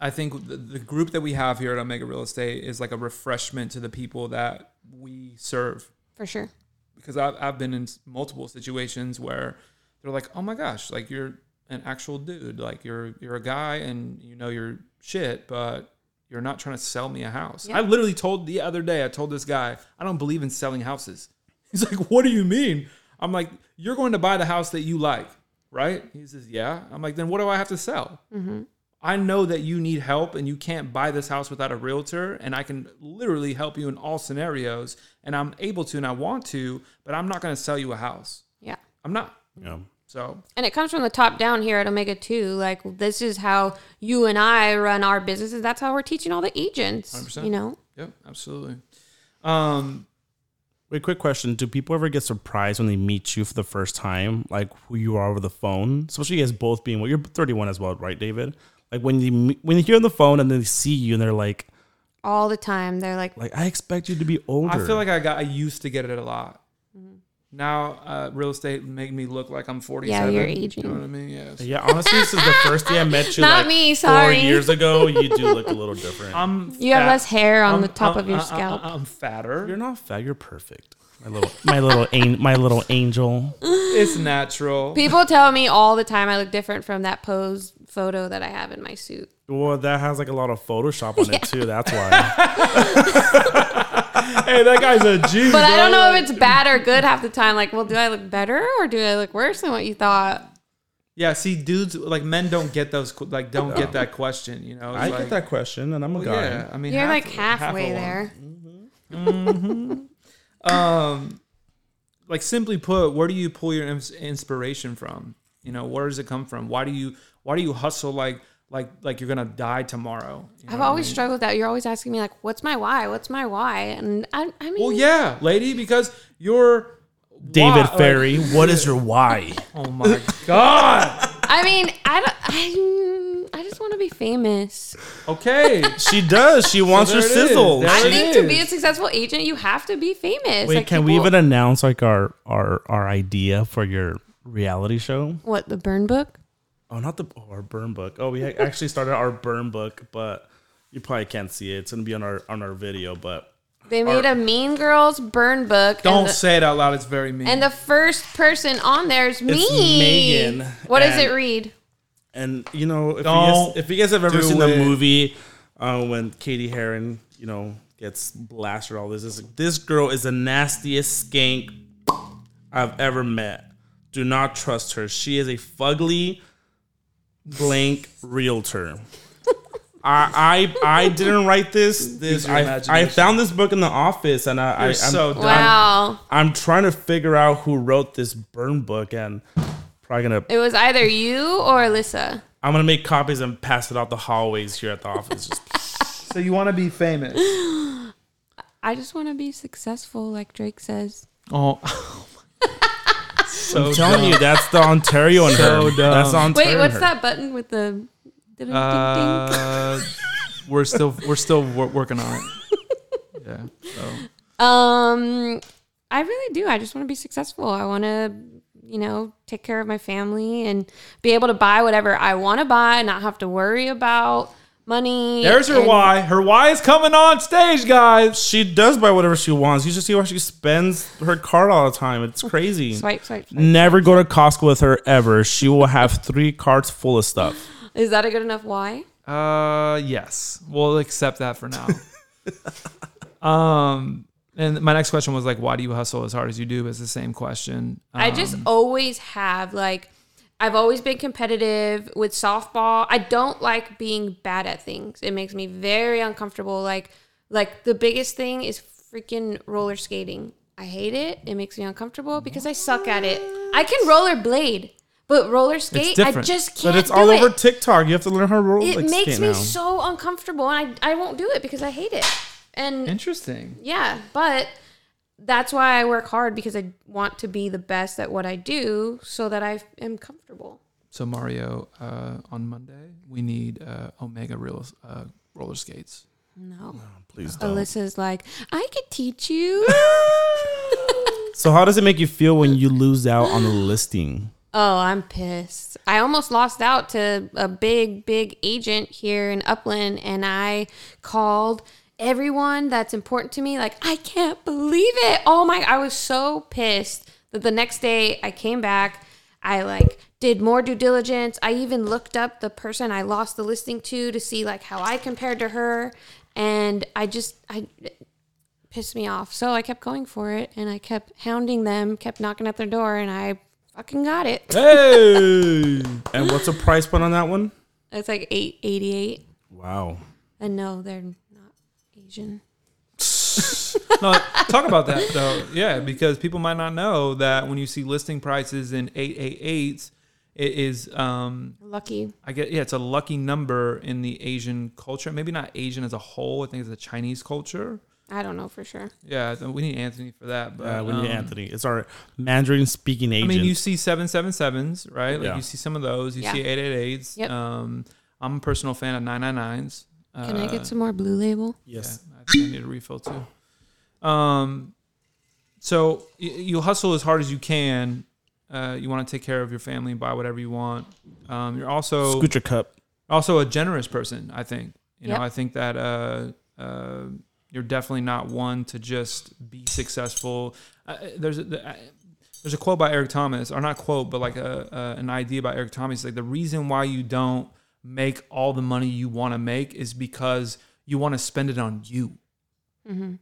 I think the, the group that we have here at Omega Real Estate is like a refreshment to the people that we serve. for sure. Because I've I've been in multiple situations where they're like, "Oh my gosh, like you're an actual dude. Like you're you're a guy and you know your shit, but." You're not trying to sell me a house. Yeah. I literally told the other day, I told this guy, I don't believe in selling houses. He's like, What do you mean? I'm like, You're going to buy the house that you like, right? He says, Yeah. I'm like, Then what do I have to sell? Mm-hmm. I know that you need help and you can't buy this house without a realtor, and I can literally help you in all scenarios, and I'm able to and I want to, but I'm not going to sell you a house. Yeah. I'm not. Yeah. So, And it comes from the top down here at Omega 2. Like, this is how you and I run our businesses. That's how we're teaching all the agents. 100%. You know? yep, absolutely. Um, Wait, quick question: Do people ever get surprised when they meet you for the first time, like who you are over the phone? Especially as both being well, you're 31 as well, right, David? Like when you when you hear on the phone and then they see you and they're like, All the time. They're like, like I expect you to be older. I feel like I got I used to get it a lot. Mm-hmm. Now, uh, real estate make me look like I'm 47. you're You aging. know what I mean? Yes. yeah, honestly, since the first day I met you, Not like me, four years ago, you do look a little different. I'm you have less hair on I'm- the top I'm- of your I- I- scalp. I'm fatter. you're not fat. You're perfect. My little, my little, an- my little angel. It's natural. People tell me all the time I look different from that pose photo that I have in my suit. Well, that has like a lot of Photoshop on it too. That's why. hey, that guy's a G. But I don't know if it's bad or good half the time. Like, well, do I look better or do I look worse than what you thought? Yeah, see, dudes like men don't get those like don't get that question. You know, It's I like, get that question, and I'm a well, guy. yeah, I mean, You're half- like half of halfway one. Mm-hmm. Mm-hmm. there. Um, like simply put, where do you pull your inspiration from? You know, where does it come from? Why do you why do you hustle like like like you're gonna die tomorrow? You know I've what I always mean? struggled with that. You're always asking me like, "What's my why? What's my why?" And I, I mean, Well, yeah, lady, because you're David why- like- Ferry, what is your why? oh my god. I mean, I don't. I, I just want to be famous. Okay. She does. She wants her there it is. sizzle. There I it think to be a is. successful agent, you have to be famous. Wait, Like, can we people- even announce like our our our idea for your reality show? what the burn book? Oh, not the oh, our burn book. Oh, we ha- actually started our burn book, but you probably can't see it. It's gonna be on our on our video. But They made a Mean Girls burn book. Don't and the, say it out loud. It's very mean. and the first person on there is me. Megann, What does and- it read? And you know, if you, Don't guys, if you guys have ever do seen the movie uh, when Cady Heron, you know, gets blasted, all this, this this girl is the nastiest skank I've ever met. Do not trust her. She is a fugly, blank realtor. I, I I didn't write this. This I, I found this book in the office, and I, I You're I'm, so dumb. Wow. I'm trying to figure out who wrote this burn book, and probably gonna It was either you or Alyssa. I'm gonna make copies and pass it out the hallways here at the office. Just, so you want to be famous? I just want to be successful, like Drake says. Oh. so I'm telling you, that's the Ontario in So her. dumb. That's the Ontario. Wait, what's her. that button with the? ding, ding, ding? Uh, we're still we're still wor- working on it. Yeah. So Um, I really do. I just want to be successful. I want to, you know, take care of my family and be able to buy whatever I want to buy, and not have to worry about money. there's her and- why. Her why is coming on stage, guys. She does buy whatever she wants. You should see how she spends her card all the time. It's crazy. Swipe, swipe, swipe. Never go to Costco with her ever. She will have three carts full of stuff. Is that a good enough why? Uh, yes, we'll accept that for now. um, and my next question was like, why do you hustle as hard as you do? It's the same question. I just Um, always have like I've always been competitive with softball. I don't like being bad at things. It makes me very uncomfortable. Like like the biggest thing is freaking roller skating. I hate it. It makes me uncomfortable because I suck at it. I can roller blade, but roller skate, I just can't. But it's all it. over TikTok. You have to learn how to roll. It like, makes me now. so uncomfortable, and I I won't do it because I hate it. And interesting. yeah, but that's why I work hard because I want to be the best at what I do so that I am comfortable. So Mario, uh, on Monday we need uh, Omega real uh, roller skates. No. Please don't. Alyssa's like, I could teach you. So how does it make you feel when you lose out on a listing? oh, I'm pissed. I almost lost out to a big, big agent here in Upland, and I called everyone that's important to me. Like, I can't believe it. Oh my, I was so pissed that the next day I came back. I like did more due diligence. I even looked up the person I lost the listing to to see like how I compared to her. And I just, I, pissed me off. So I kept going for it and I kept hounding them, kept knocking at their door, and I fucking got it. Hey, And what's the price point on that one? It's like eight eighty eight. Wow. And no, they're Asian. no, talk about that though. Yeah, because people might not know that when you see listing prices in eight eight eight, it is um Lucky. I get yeah, it's a lucky number in the Asian culture. Maybe not Asian as a whole. I think it's a Chinese culture. I don't know for sure. Yeah, we need Anthony for that. But Uh, we need um, Anthony. It's our Mandarin speaking agent. I mean, you see seven seven sevens, right? Like Yeah. you see some of those. You Yeah. see eight eight eights. Yep. Um, I'm a personal fan of nine nine nines. Can I get some more blue label? yes. Yeah, I think I need a refill too. Um, so y- you hustle as hard as you can. Uh, you want to take care of your family and buy whatever you want. Um, you're also Scoot your cup. also a generous person. I think. You know, Yep. I think that uh, uh, you're definitely not one to just be successful. Uh, there's a, the, uh, there's a quote by Eric Thomas, or not quote, but like a, a an idea by Eric Thomas. Like the reason why you don't make all the money you want to make is because you want to spend it on you.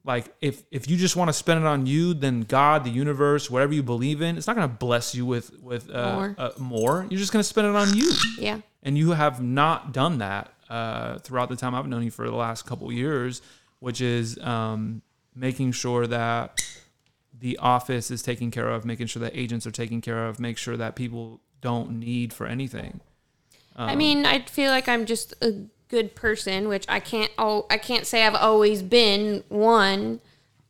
Like if if you just want to spend it on you, then God, the universe, whatever you believe in, it's not going to bless you with with uh, More. Uh, more. You're just going to spend it on you Yeah. and you have not done that uh, throughout the time I've known you for the last couple years, which is um, making sure that the office is taken care of, making sure that agents are taken care of, make sure that people don't need for anything. I mean, I feel like I'm just a good person, which I can't. Oh, I can't say I've always been one.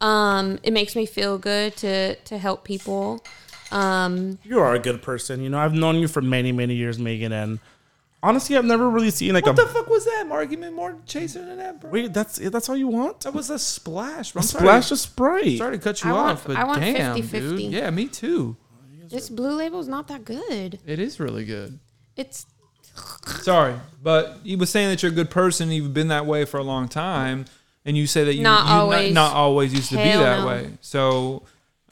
Um, it makes me feel good to to help people. Um, You are a good person. You know, I've known you for many, many years, Megann, and honestly, I've never really seen like What a the fuck was that? Mark, give me more chaser than that, bro. wait. That's that's all you want? That was a splash. Bro. I'm Splash of Sprite. sorry to cut you I want- off, but I want damn, 50-50. dude. Yeah, me too. this blue label is not that good. It is really good. It's Sorry, but you were saying that you're a good person. You've been that way for a long time. and you say that you Not you always. Not, not always used to be that no. way. So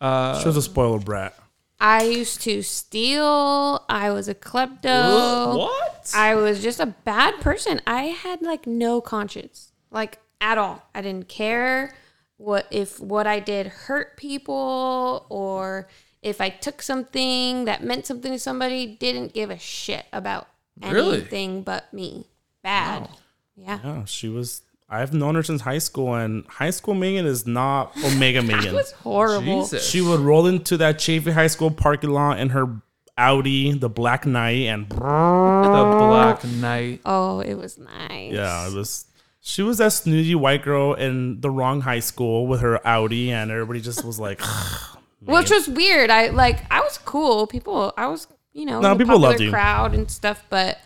uh, She was a spoiled brat. I used to steal. I was a klepto. what? I was just a bad person. I had like no conscience, like at all. I didn't care what if what I did hurt people or if I took something that meant something to somebody. Didn't give a shit about Really? anything but me. Bad. Yeah. Yeah, she was. I've known her since high school, and high school Megann is not Omega It Megann. was horrible. Jesus. She would roll into that Chaffey High School parking lot in her Audi, the Black Knight, and the Black Knight. Oh, it was nice. yeah, it was. She was that snooty white girl in the wrong high school with her Audi, and everybody just was like, Which was weird. I like I was cool. People I was, you know, No, the people popular loved you. crowd and stuff, but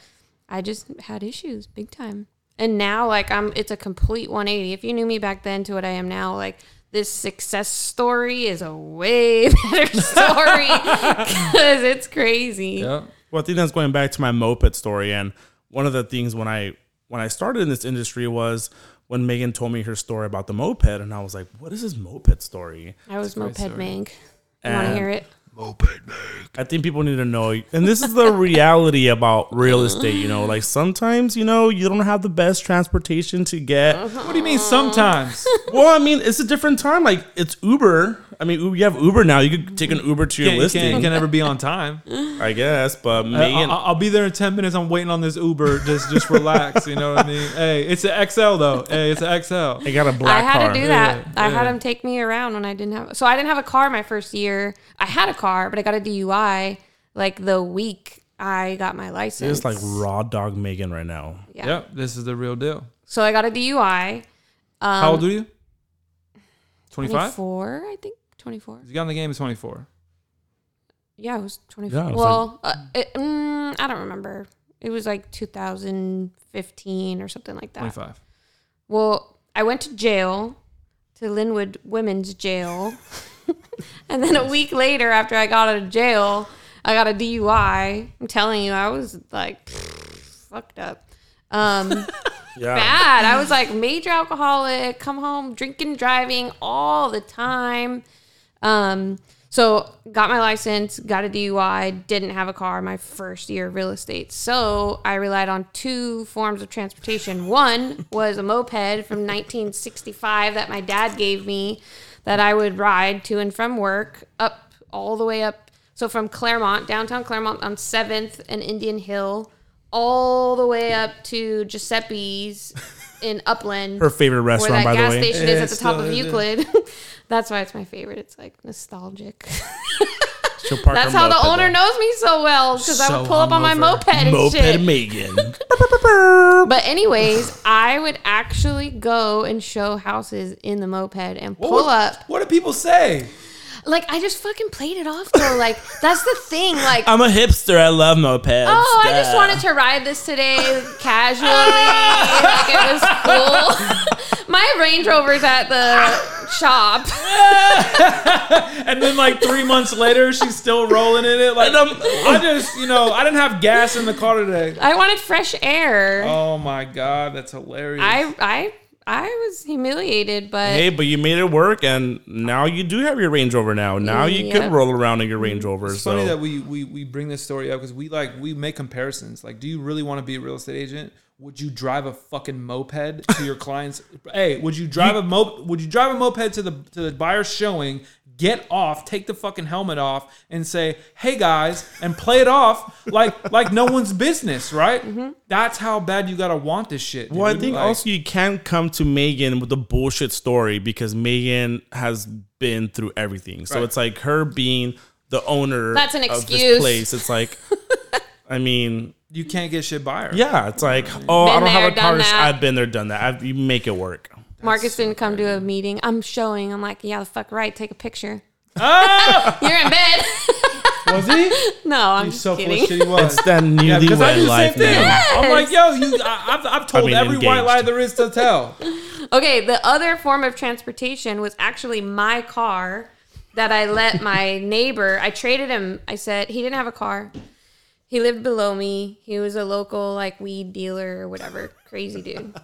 I just had issues big time. And now like I'm it's a complete 180. If you knew me back then to what I am now, like this success story is a way better story cuz it's crazy. Yep. Well, I think that's going back to my moped story. And one of the things when I when I started in this industry was when Megann told me her story about the moped, and I was like, "What is this moped story?" I was moped story. mank. You want to hear it? I think people need to know, and this is the reality about real estate. You know, like sometimes you know you don't have the best transportation to get. What do you mean sometimes? Well, I mean, it's a different time. Like it's Uber. I mean, you have Uber now. You could take an Uber to your can't, listing, can't, can never be on time. I guess. But I- Megann, I'll, I'll be there in ten minutes. I'm waiting on this Uber. Just just relax. You know what I mean? Hey, it's an XL though. Hey, it's an XL. I got a I black I had car. to do that. Yeah, I had yeah. him take me around when I didn't have. So I didn't have a car my first year. I had a car, but I got a DUI like the week I got my license. It's like raw dog Megann right now. yeah. Yep, this is the real deal. So I got a DUI. Um, How old are you? Twenty five. 24, I think. 24. You got in the game at twenty four. Yeah, I was 24. Yeah, it was well, uh, it, mm, I don't remember. It was like 2015 or something like that. Twenty five. Well, I went to jail, to Lynwood Women's Jail. and then a week later, after I got out of jail, I got a DUI. I'm telling you, I was like fucked up. Um, Yeah. bad. I was like major alcoholic, come home drinking, driving all the time. Um, so got my license, got a DUI, didn't have a car my first year of real estate. So I relied on two forms of transportation. One was a moped from 1965 that my dad gave me that I would ride to and from work up all the way up. So from Claremont, downtown Claremont on 7th and Indian Hill, all the way up to Giuseppe's in Upland Her favorite restaurant, that by gas the way. Where that gas station is at the top of. Euclid. That's why it's my favorite. It's like nostalgic. She'll park That's how the owner there. knows me so well because I would pull up on my moped and Moped shit. Megann. But anyways, I would actually go and show houses in the moped and pull up. What do people say? Like I just fucking played it off though. Like that's the thing. Like I'm a hipster. I love mopeds. Oh, I just wanted to ride this today casually. like it was cool. My Range Rover's at the shop. And then like three months later, she's still rolling in it. Like I just, you know, I didn't have gas in the car today. I wanted fresh air. Oh my god, that's hilarious. I I I was humiliated, but Hey, but you made it work, and now you do have your Range Rover. Now, now you could roll around in your Range mm-hmm. Rover. It's so funny that we, we we bring this story up because we like we make comparisons. Like, do you really want to be a real estate agent? Would you drive a fucking moped to your clients? hey, would you drive a mo? Would you drive a moped to the to the buyer's showing? Get off, take the fucking helmet off, and say, "Hey guys," and play it off like like no one's business, right? Mm-hmm. That's how bad you gotta want this shit. Well, I think Like, also you can't come to Megann with a bullshit story because Megann has been through everything. So Right. it's like her being the owner That's an of excuse. this place. It's like, I mean, you can't get shit by her. yeah, it's like, mm-hmm. oh, I don't have a car. I've been there, done that. I've, you make it work. Marcus didn't come to a meeting. I'm showing. I'm like, yeah, the fuck right. Take a picture. Ah! You're in bed. was he? no, I'm He's just so full of kidding. shit. He was. It's that Yeah, because I do newlywed the same life thing. now. I'm like, yo, you, I, I've, I've told I mean, every white lie there is to tell. Okay, the other form of transportation was actually my car that I let my neighbor. I traded him. I said he didn't have a car. He lived below me. He was a local like weed dealer or whatever, crazy dude.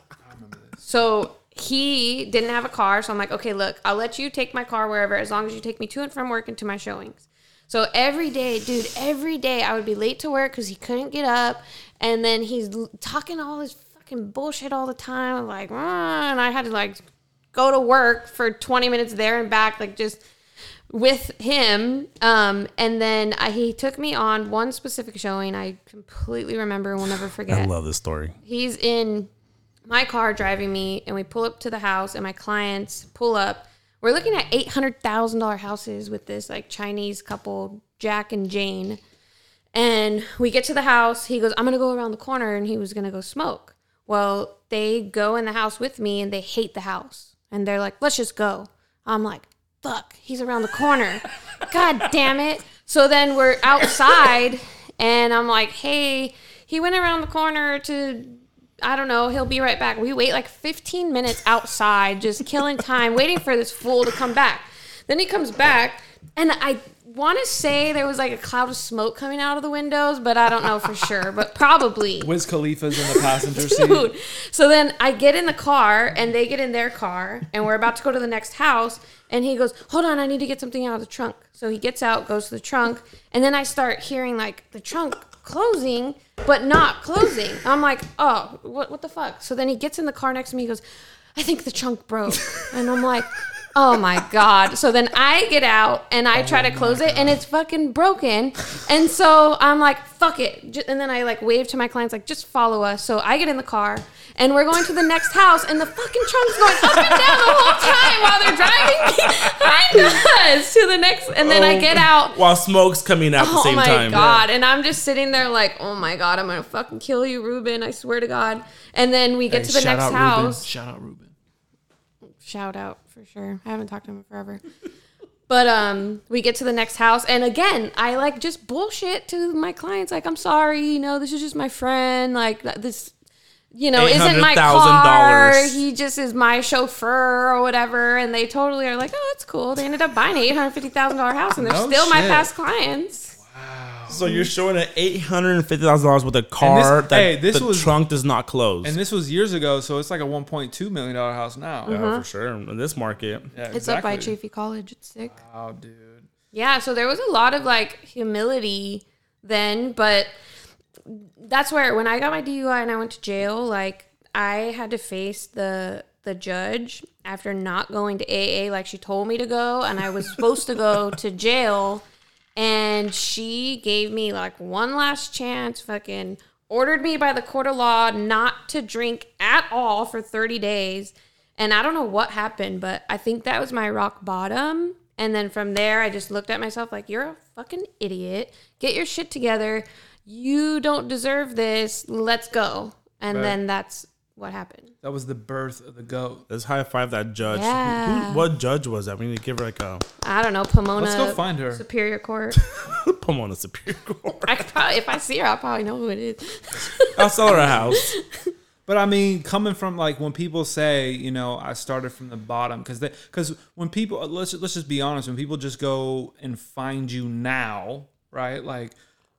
So he didn't have a car, so I'm like, okay, look, I'll let you take my car wherever as long as you take me to and from work and to my showings. So every day, dude, every day I would be late to work because he couldn't get up, and then he's talking all this fucking bullshit all the time. I'm like, and I had to like go to work for 20 minutes there and back, like just with him. Um, and then I, he took me on one specific showing. I completely remember and will never forget I love this story. he's in my car driving me and we pull up to the house and my clients pull up. We're looking at $800000 houses with this like chinese couple jack and jane. And we get to the house. He goes i'm gonna go around the corner and he was gonna go smoke. Well they go in the house with me and they hate the house. And they're like let's just go. I'm like fuck he's around the corner. God damn it. So then we're outside and i'm like hey he went around the corner to I don't know. He'll be right back. We wait like 15 minutes outside, just killing time, waiting for this fool to come back. Then he comes back, and I want to say there was like a cloud of smoke coming out of the windows, but I don't know for sure. But probably. Wiz Khalifa's in the passenger seat. So then I get in the car, and they get in their car, and we're about to go to the next house. And he goes, Hold on, I need to get something out of the trunk. So he gets out, goes to the trunk, and then I start hearing like the trunk closing, but not closing. I'm like, Oh, what, what the fuck? So then he gets in the car next to me, he goes, I think the trunk broke. And I'm like, Oh my God. So then I get out and I oh try to close it and it's fucking broken. And so I'm like, fuck it. And then I like wave to my clients, like, just follow us. So I get in the car and we're going to the next house and the fucking trunk's going up and down the whole time while they're driving behind us to the next. And then I oh. get out. While smoke's coming out at the oh same time. Oh my time. god! And I'm just sitting there like, oh my god, I'm gonna fucking kill you, Ruben. I swear to God. And then we get Hey, to the next house. Ruben. Shout out Ruben. Shout out for sure. I haven't talked to him in forever. But um, we get to the next house, and again, I like just bullshit to my clients. Like, I'm sorry, you know, this is just my friend. Like this, you know, isn't my car. $800,000. He just is my chauffeur or whatever. And they totally are like, oh, that's cool. They ended up buying an eight hundred fifty thousand dollar house, and they're No still my shit. past clients. So you're showing an eight hundred and fifty thousand dollars with a car that hey, this the was- trunk does not close. And this was years ago, so it's like a 1.2 million dollar house now. yeah, for mm-hmm. sure. In this market, Yeah, It's up by exactly. Chaffey College. It's sick. Wow, dude. Yeah, so there was a lot of like humility then, but that's where when I got my DUI and I went to jail, like I had to face the the judge after not going to AA like she told me to go and I was supposed to go to jail and she gave me like one last chance, fucking ordered me by the court of law not to drink at all for 30 days. And I don't know what happened, but I think that was my rock bottom. And then from there, I just looked at myself like, you're a fucking idiot. Get your shit together. You don't deserve this. Let's go. And Right. then that's what happened. That was the birth of the goat. let's high five that judge. Yeah. who- what judge was that? We need to give her like a I don't know, Pomona Let's go find her. Superior Court. Pomona Superior Court. I probably, if I see her, I'll probably know who it is. I'll sell her a house. But I mean, coming from like when people say, you know, I started from the bottom because they because when people let's let's just be honest, when people just go and find you now, right? Like,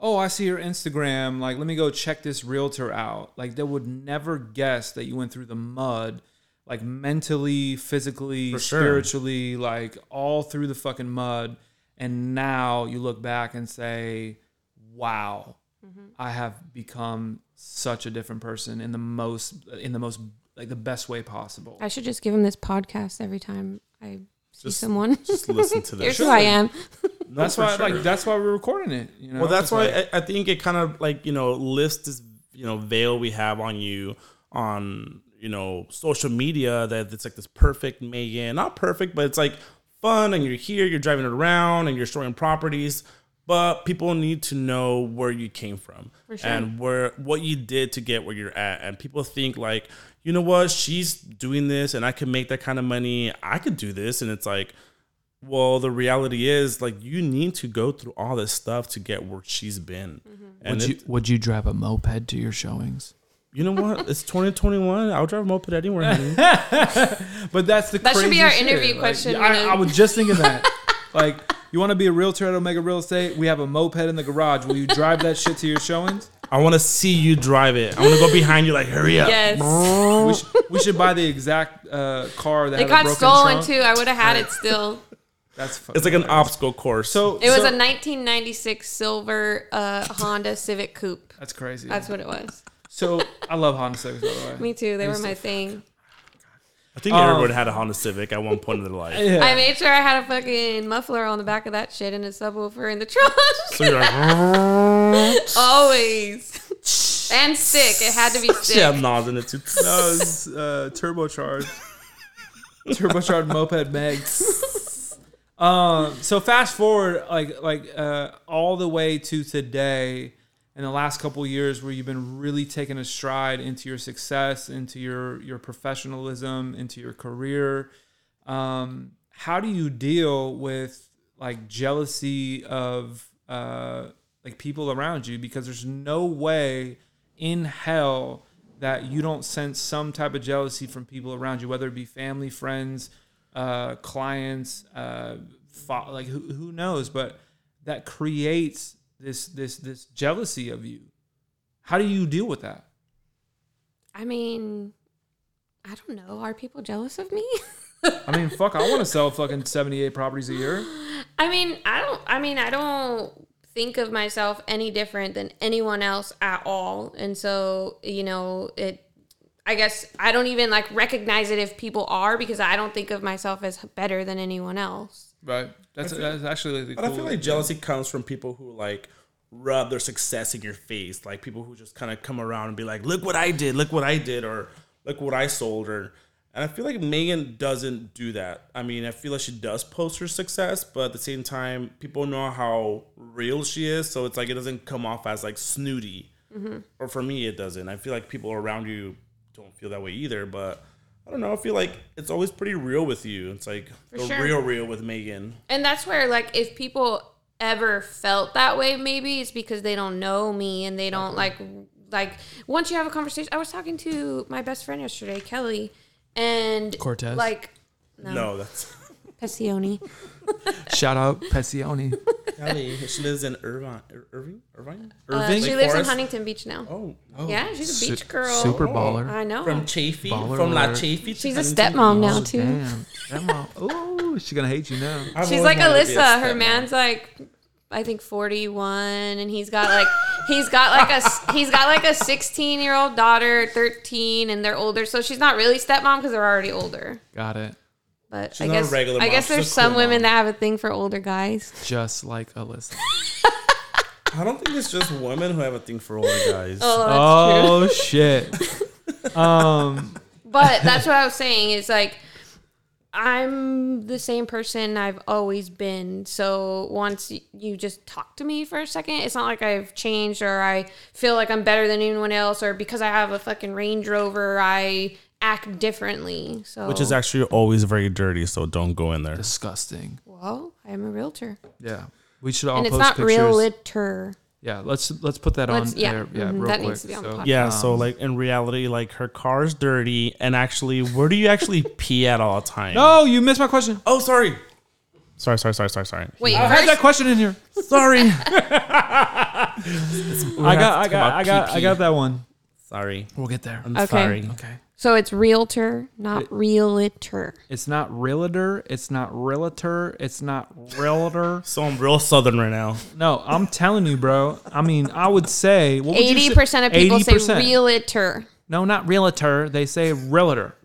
oh, I see your Instagram. Like, let me go check this realtor out. Like, they would never guess that you went through the mud, like mentally, physically, For sure. spiritually, like all through the fucking mud. And now you look back and say, wow, mm-hmm. I have become such a different person in the most in the most like the best way possible. I should just give him this podcast every time I see Just- someone. Just listen to this. Here's this. who I am. that's for why sure. like that's why we're recording it. You know, Well, that's why like- I, I think it kind of like you know lifts this you know veil we have on you on you know social media that it's like this perfect Megann, not perfect, but it's like fun and you're here, you're driving it around and you're showing properties. But people need to know where you came from sure. and where what you did to get where you're at. And people think like, you know what, she's doing this and I can make that kind of money. I could do this, and it's like, well, the reality is like you need to go through all this stuff to get where she's been. Mm-hmm. And would you it, would you drive a moped to your showings? you know what? It's 2021. I'll drive a moped anywhere. But that's the question. That should be our shit. interview Like, question I, I I- was just thinking that. like, you want to be a realtor at Omega Real Estate? We have a moped in the garage. Will you drive that shit to your showings? I want to see you drive it. I want to go behind you, like, hurry up. Yes. we, should, we should buy the exact uh, car that It had a got broken stolen trunk. too. I would have had it still. That's fu- It's like an obstacle course. so. It was so- a 1996 silver uh, Honda Civic Coupe. That's crazy. That's what it was. so I love Honda Civics by the way. Me too. They were my to- thing. I think Um, everyone had a Honda Civic at one point in their life. Yeah. I made sure I had a fucking muffler on the back of that shit and a subwoofer in the trunk. So you're like, Always. and sick. It had to be stick. she had nods in it too. That was uh, turbocharged. turbocharged moped Meg. Um, so fast forward, like like uh, all the way to today, in the last couple years, where you've been really taking a stride into your success, into your your professionalism, into your career. Um, how do you deal with like jealousy of uh, like people around you? Because there's no way in hell that you don't sense some type of jealousy from people around you, whether it be family, friends, uh, clients, uh, fo- like who, who knows? But that creates this this this jealousy of you. How do you deal with that? I mean, I don't know. Are people jealous of me? I mean, fuck, I want to sell fucking seventy eight properties a year. I mean, I don't. I mean, I don't think of myself any different than anyone else at all, and so you know, it. I guess I don't even like recognize it if people are because I don't think of myself as better than anyone else. Right. That's that's actually like the But I feel like jealousy comes from people who like rub their success in your face, like people who just kind of come around and be like, "Look what I did! Look what I did!" or "Look what I sold!" or and I feel like Megann doesn't do that. I mean, I feel like she does post her success, but at the same time, people know how real she is, so it's like it doesn't come off as like snooty. Mm-hmm. Or for me, it doesn't. I feel like people around you don't feel that way either, but. I don't know. I feel like it's always pretty real with you. It's like the sure. real, real with Megann. And that's where like if people ever felt that way, maybe it's because they don't know me and they don't like like once you have a conversation. I was talking to my best friend yesterday, Kelly, and Cortez. like No, that's Pessioni. Shout out Pessioni. Kelly. She lives in Irvine. Ir- Irving? Irvine? Uh, she Lake lives Forest? in Huntington Beach now. Oh, Yeah, she's a beach girl. Super baller. I know. from Chaffey, Baller from La alert. Chaffey. to she's a stepmom now too. Damn. Stepmom. Ooh, she's gonna hate you now. I've She's like wanted to be a Alyssa. Her man's like, I think forty one, and he's got like he's got like a s- he's got like a sixteen year old daughter, thirteen, and they're older. So she's not really stepmom because they're already older. Got it. But She's I not a guess regular I guess she's a there's cool some women mom. that have a thing for older guys. Just like Alyssa. I don't think it's just women who have a thing for older guys. Oh, that's true. Oh shit. Um. But that's what I was saying. Is like I'm the same person I've always been. So once you just talk to me for a second, it's not like I've changed or I feel like I'm better than anyone else or because I have a fucking Range Rover, I act differently. So Which is actually always very dirty, so don't go in there. Disgusting. well, I'm a realtor, Yeah. We should all and it's post not pictures. realtor. Yeah. Let's let's put that Let's- on yeah. there. Yeah. Mhm, Real that quick. needs to be on the So, podcast. Yeah, um, so like in reality, like her car's dirty, and actually, where do you actually pee at all times? time? No, you missed my question. Oh, sorry. Sorry, sorry, sorry, sorry, sorry. Wait, I had first, that question in here. Sorry. I got, I got, I got, I got that one. Sorry. We'll get there. I'm Okay. sorry. Okay. So it's realtor, not realtor. It's not realtor. It's not realtor. It's not realtor. So I'm real southern right now. No, I'm telling you, bro. I mean, I would say what would you Eighty say? percent of people 80%. say realtor. No, not realtor. They say realtor.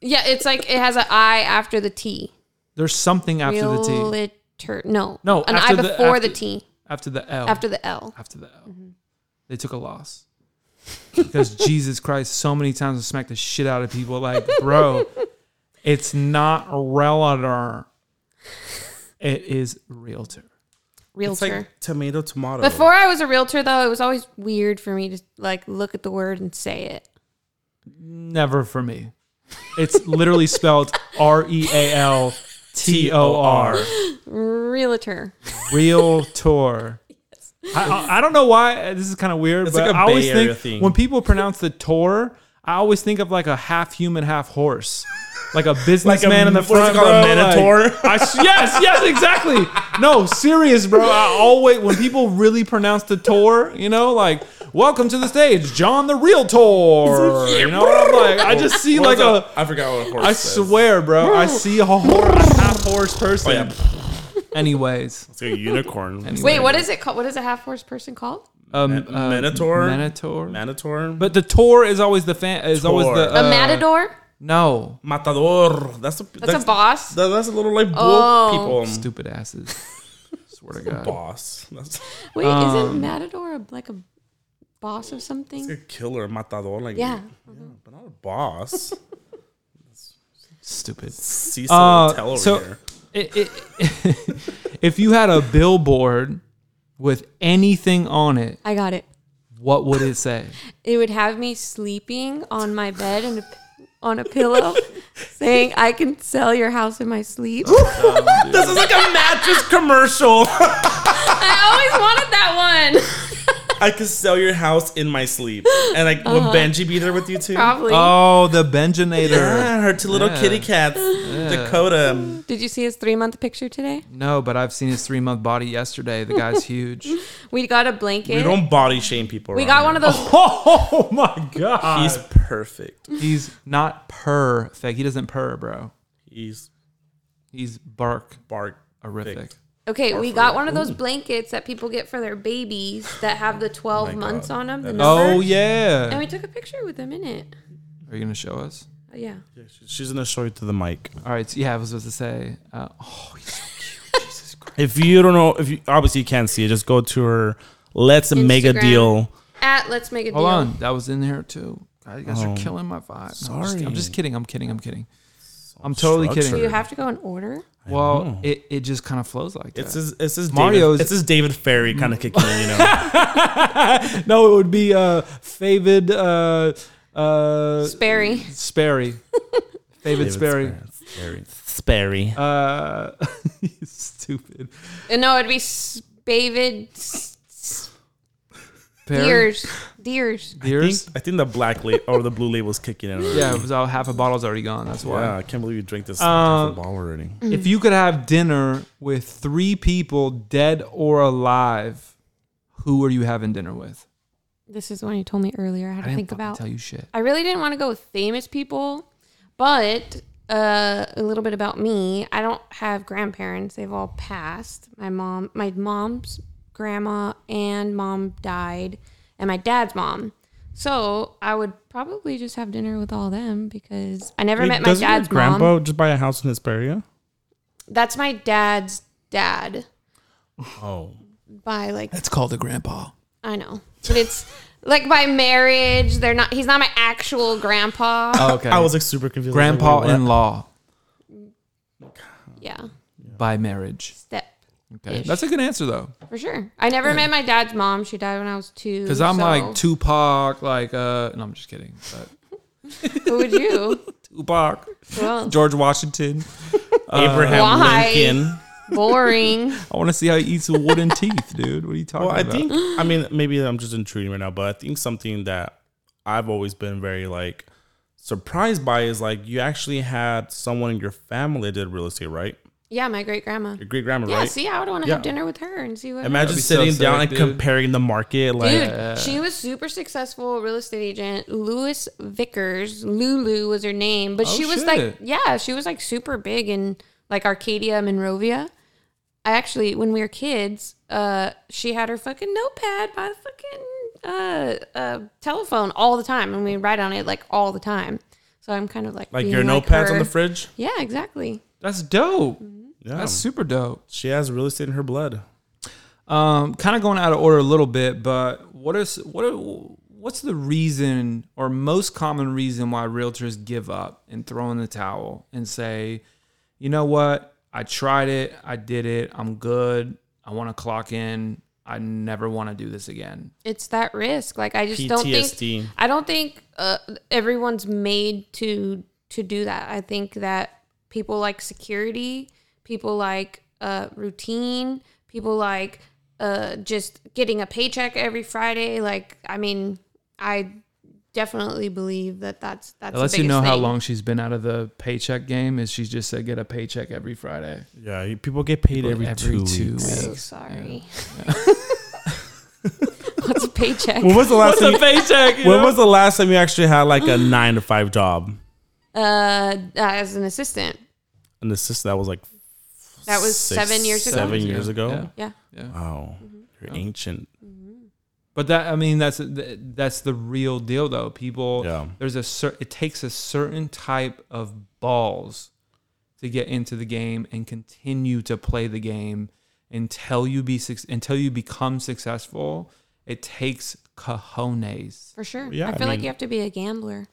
Yeah, it's like it has an I after the T. There's something after the T. Realtor. No. No, an I after the- before the, after- T. After the L. After the L. after the L. Mm-hmm. They took a loss. Because Jesus Christ, so many times I smacked the shit out of people. Like, bro, it's not realtor. It is realtor. Realtor. It's like tomato, tomato. Before I was a realtor, though, it was always weird for me to like look at the word and say it. Never for me. It's literally spelled R E A L T O R. Realtor. Realtor. I, I, don't know why uh, this is kind of weird, It's but like a I always think thing. when people pronounce the tour, I always think of like a half human, half horse, like a businessman in the what front. called, a bro, like- minotaur? I yes, yes, exactly. No, serious, bro. I always when people really pronounce the tour, you know, like welcome to the stage, John the Real Realtor. You know what I'm like? I just see like What's a. I forgot what a horse I says. swear, bro. I see a, hor- a half horse person. Oh, yeah. Anyways, It's like a unicorn. Anyway. Wait, what is it called? What is a half horse person called? um, Ma- Minotaur? Minotaur. Minotaur. but the tour is always the fan. Is always Tor. the A uh, matador? No, Matador. That's a That's, a boss. that- that's a little like bull Oh. people. stupid asses. Swear to God. Boss. That's Wait, Um, isn't matador a, like a boss of it's something? a killer matador. Like Yeah. but not a boss. Stupid. Cecil Uh, Tell over so- here. It- it- if you had a billboard with anything on it, I got it. what would it say? It would have me sleeping on my bed and on a pillow, saying, "I can sell your house in my sleep." This is like a mattress commercial. I always wanted that one. I could sell your house in my sleep. And like Uh-huh. would Benji be there with you too? Probably. Oh, the Benjinator. Yeah, her two little Yeah. kitty cats. Dakota. Did you see his three month picture today? No, but I've seen his three month body yesterday. The guy's huge. We got a blanket. We don't body shame people. we got here. one of those. oh my god. He's perfect. He's not perfect. He doesn't purr, bro. He's He's bark bark. horrific. Okay, we got one of those blankets that people get for their babies that have the 12 my months God. on them. The That- number. Oh And yeah. we took a picture with them in it. Are you gonna show us? Oh, yeah. Yeah, she- She's gonna show you to the mic. All right. So yeah, I was supposed to say. Uh, oh, he's so cute. Jesus Christ. If you don't know, if you obviously you can't see it, just go to her. Let's make a Instagram. deal. At Let's Make a Hold Deal. on, that was in here too. God, you guys Oh. are killing my vibe. No, I'm, just, I'm Sorry. just kidding. I'm kidding. I'm kidding. I'm totally Do kidding. Do you have to go in order? Well, it, it just kind of flows like that. It's his, it's his Mario's- David, it's his David Ferry kind of kicking in, you know. no, it would be uh Favid uh uh Sperry. Sperry. Favid Sperry. Sperry. Sperry. Uh he's stupid. Uh, No, it'd be s- David S- S- Perry? Deers. Deers. I think, I think the black label or the blue label's kicking in. Already. Yeah, it was all half a bottle's already gone. That's why. Yeah, I can't believe you drink this Um, half a bottle already. If you could have dinner with three people, dead or alive, who are you having dinner with? This is the one you told me earlier. I had I to think about. tell you shit. I really didn't want to go with famous people, but uh, a little bit about me. I don't have grandparents; they've all passed. My mom, my mom's grandma and mom died, and my dad's mom. So I would probably just have dinner with all them because I never Wait, met my doesn't your dad's grandpa mom. just buy a house in Hesperia? That's my dad's dad. Oh, By like It's called a grandpa. I know, but it's like by marriage. They're not. He's not my actual grandpa. Oh, okay. I was like super confused. I was like, grandpa what? in law yeah, by marriage. step. Okay. Ish. That's a good answer though. For sure. I never met my dad's mom. She died when I was two. Because I'm so- like Tupac, like uh no, I'm just kidding. But Who would you? Tupac, Well, George Washington. Abraham Why? Lincoln. boring. I want to see how he eats with wooden teeth, dude. What are you talking Well, I about? think I mean maybe I'm just intruding right now, but I think something that I've always been very like surprised by is like you actually had someone in your family that did real estate, right? Yeah, my great grandma. Your great grandma, Yeah, right? see, I would want to Yeah. have dinner with her and see what. Imagine be so sitting down sick, and dude. comparing the market, like Dude, she was super successful real estate agent. Louis Vickers, Lulu was her name, but Oh, she was shit. like, yeah, she was like super big in like Arcadia, Monrovia. I actually, when we were kids, uh, she had her fucking notepad by the fucking uh, uh, telephone all the time, and we write on it like all the time. So I'm kind of like like being your notepads her. on the fridge. Yeah, exactly. That's dope. Yeah, That's super dope. she has real estate in her blood. Um, kind of going out of order a little bit, but what is what are, what's the reason or most common reason why realtors give up and throw in the towel and say, you know what, I tried it, I did it, I'm good, I want to clock in, I never want to do this again. It's that risk. Like I just don't think I don't think uh, everyone's made to to do that. I think that people like security, people like uh, routine, people like uh, just getting a paycheck every Friday. Like I mean, I definitely believe that that's that's. That the lets you biggest know how long she's been out of the paycheck game. Is she just said get a paycheck every Friday? Yeah, people get paid every, every two, two weeks. weeks. So sorry. What's a paycheck. When was the last What's time? a paycheck? you when know? was the last time you actually had like a nine to five job? Uh, as an assistant. An assistant that was like That was six, seven years ago. Seven years ago. Yeah. Yeah. Yeah. Wow, mm-hmm. you're oh. ancient. Mm-hmm. But that I mean that's that's the real deal though. People Yeah. there's a cer- it takes a certain type of balls to get into the game and continue to play the game until you be suc- until you become successful. It takes cojones. For sure. Yeah, I I feel like you have to be a gambler.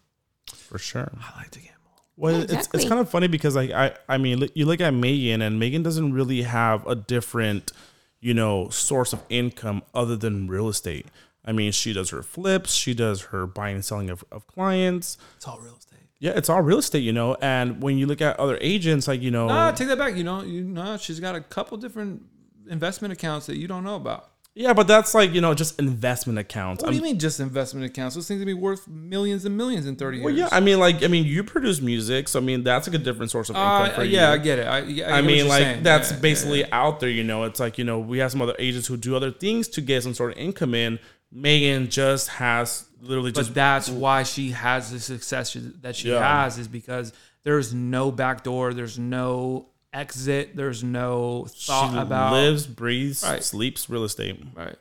For sure. I like to gamble. Well, Yeah, it's it's kind of funny because like I I mean you look at Megann and Megann doesn't really have a different you know source of income other than real estate. I mean she does her flips, she does her buying and selling of, of clients. It's all real estate. Yeah, it's all real estate, you know. And when you look at other agents, like you know, Nah, take that back. You know, you know, she's got a couple different investment accounts that you don't know about. Yeah, but that's like you know just investment accounts. What do you I'm- mean just investment accounts? Those things will be worth millions and millions in 30 years. Well, yeah, I mean, like, I mean, you produce music, so I mean, that's like a different source of income Uh, for you. yeah, I get it. I, I, get I mean, like saying. that's Yeah, yeah, basically yeah. out there. You know, it's like you know we have some other agents who do other things to get some sort of income in. Megann just has literally But just that's why she has the success that she Yeah. has is because there's no back door, there's no exit, there's no thought she about lives, breathes, Right. sleeps real estate. Right.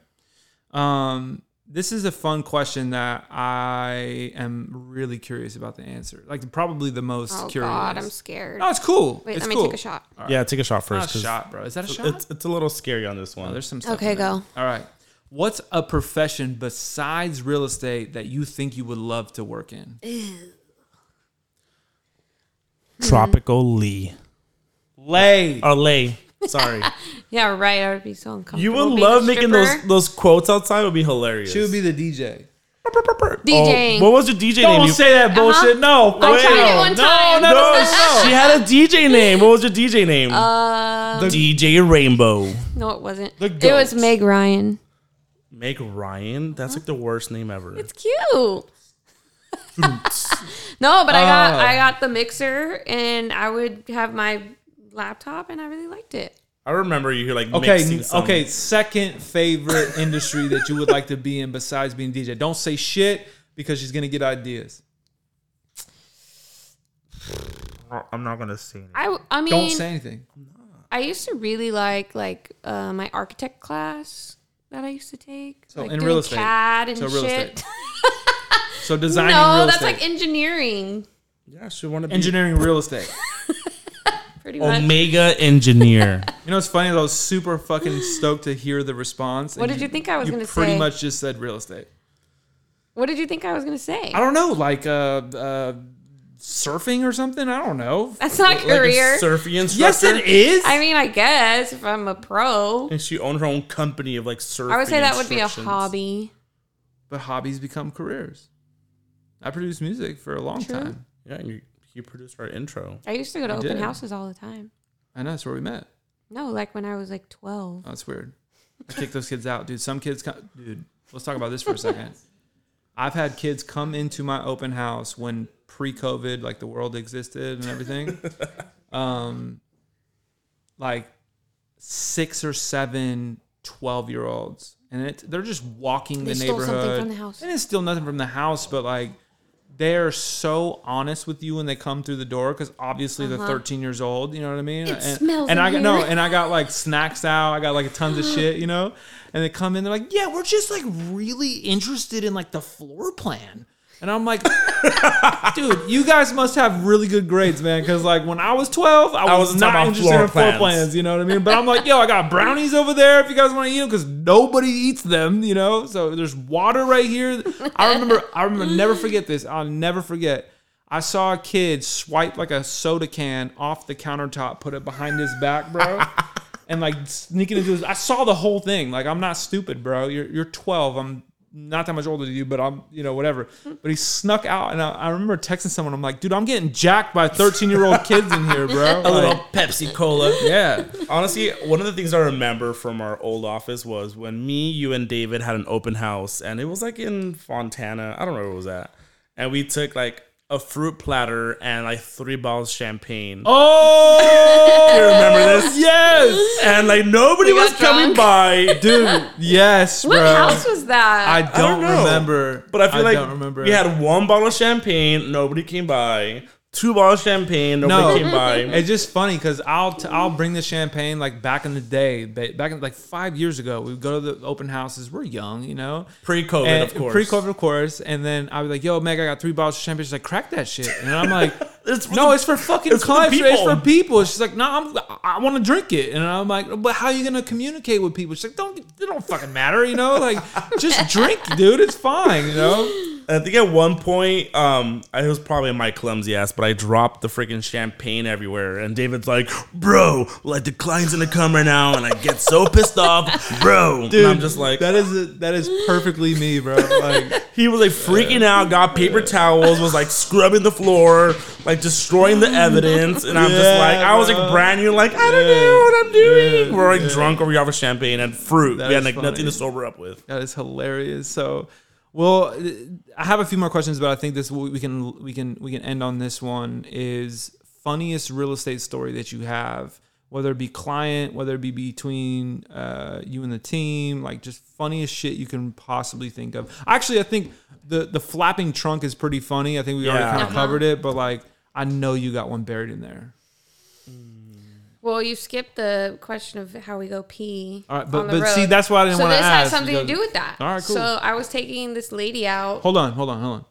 Um, this is a fun question that I am really curious about the answer. Like probably the most Oh curious. God, I'm scared. No, it's cool. Wait, it's let me cool. take a shot. Yeah, take a shot Not first. a 'cause shot, bro. Is that a shot? It's it's a little scary on this Oh, one. there's some stuff. Okay, in there. go. All right. What's a profession besides real estate that you think you would love to work in? Tropical Lee. Lay. Or lay. Sorry. Yeah, right. I would be so uncomfortable. you would being a love making those stripper. those quotes outside. Would be hilarious. She would be the DJ. DJing. Oh, what was your DJ Don't name? You- say that bullshit. No. Uh-huh. I wait. tried it one No, time. No, no, no, no. she had a DJ name. What was your DJ name? Uh, DJ Rainbow. no, it wasn't. The It was goats. Meg Ryan. Meg Ryan. That's like the worst name ever. It's cute. no, but I got Ah. I got the mixer and I would have my laptop and I really liked it. I remember you hear like Okay, mixing some- okay. Second favorite industry that you would like to be in besides being DJ. Don't say shit because she's gonna get ideas. I'm not gonna say. I I mean Don't say anything. I used to really like like uh, my architect class that I used to take. So like in real estate. CAD and So real shit. estate. So designing no, real that's estate. like engineering, Yeah, she want to be engineering real estate. pretty much. Omega engineer. You know what's funny? is I was super fucking stoked to hear the response. What did you think I was gonna say? Pretty much just said real estate. What did you think I was gonna say? I don't know, like uh, uh, surfing or something. I don't know. That's not a like career. a surfing instructor. Yes, it is. I mean, I guess if I'm a pro, And she owned her own company of like surfing. I would say that would be a hobby. but hobbies become careers. I produced music for a long True. time. Yeah, and you, you produced our intro. I used to go to I open did. houses all the time. I know that's where we met. No, like when I was like 12. Oh, that's weird. I kick those kids out, dude. Some kids, come, dude. Let's talk about this for a second. I've had kids come into my open house when pre-COVID, like the world existed and everything. um, like six or seven 12 year olds, and it, they're just walking They the stole neighborhood. something from the house. And it's still nothing from the house, but like they're so honest with you when they come through the door because obviously they're 13 years old. You know what I mean? Uh-huh. It and, smells and I got no, and I got like snacks out. I got like tons of shit, you know. And they come in, they're like, "Yeah, we're just like really interested in like the floor plan." And I'm like, dude, you guys must have really good grades, man. Because like when I was 12, I, was wasn't not interested floor in floor plans. plans. You know what I mean? But I'm like, yo, I got brownies over there if you guys want to eat them because nobody eats them. You know, so there's water right here. I remember, I remember, never forget this. I'll never forget. I saw a kid swipe like a soda can off the countertop, put it behind his back, bro. And like sneaking into his, I saw the whole thing. Like I'm not stupid, bro. You're you're 12. I'm not that much older than you, but I'm, you know, whatever. But he snuck out, and I, I remember texting someone. I'm like, dude, I'm getting jacked by 13 year old kids in here, bro. A little Pepsi Cola. yeah. Honestly, one of the things I remember from our old office was when me, you, and David had an open house, and it was like in Fontana. I don't know where it was at. And we took like a fruit platter and like three bottles of champagne. Oh, You remember this? Yes. and like nobody was got coming by. Dude, yes, What bro. house was that? I don't, don't know. remember. But I feel like don't remember. we had one bottle of champagne, nobody came by. Two bottles of champagne, nobody No. came by. It's just funny because I'll t- I'll bring the champagne like back in the day, back in like five years ago. We would go to the open houses. We're young, you know. Pre-COVID, And- of course. Pre-COVID, of course. And then I was like, "Yo, Meg, I got three bottles of champagne." She's like, "Crack that shit." And I'm like, It's "No, the- it's for fucking it's for clients. It's for people." She's like, "No, I'm, I want to drink it." And I'm like, "But how are you gonna communicate with people?" She's like, "Don't, it don't fucking matter, you know. Like, just drink, dude. It's fine, you know." I think at one point, um, I was probably my clumsy ass, but I dropped the freaking champagne everywhere. And David's like, "Bro, like the client's gonna come right now," and I get so pissed off, bro. and I'm just like, that is a, that is perfectly me, bro. Like, he was like freaking out, got paper towels, was like scrubbing the floor, like destroying the evidence, and I'm just like, I was like brand new, like I don't Yeah. know what I'm doing. Yeah, We're like yeah. drunk, or we have a champagne and fruit. That we had like nothing to sober up with. That is hilarious. So, well, I have a few more questions, but I think this we can we can we can end on this one. Is funniest real estate story that you have, whether it be client, whether it be between uh, you and the team, like just funniest shit you can possibly think of. Actually, I think the the flapping trunk is pretty funny. I think we already kind of Uh-huh. covered it, but like I know you got one buried in there. Well, you skipped the question of how we go pee. All right, on but the but see, that's why I didn't so want to ask. So this has something to do with that. All right, cool. So I was taking this lady out. Hold on, hold on, hold on.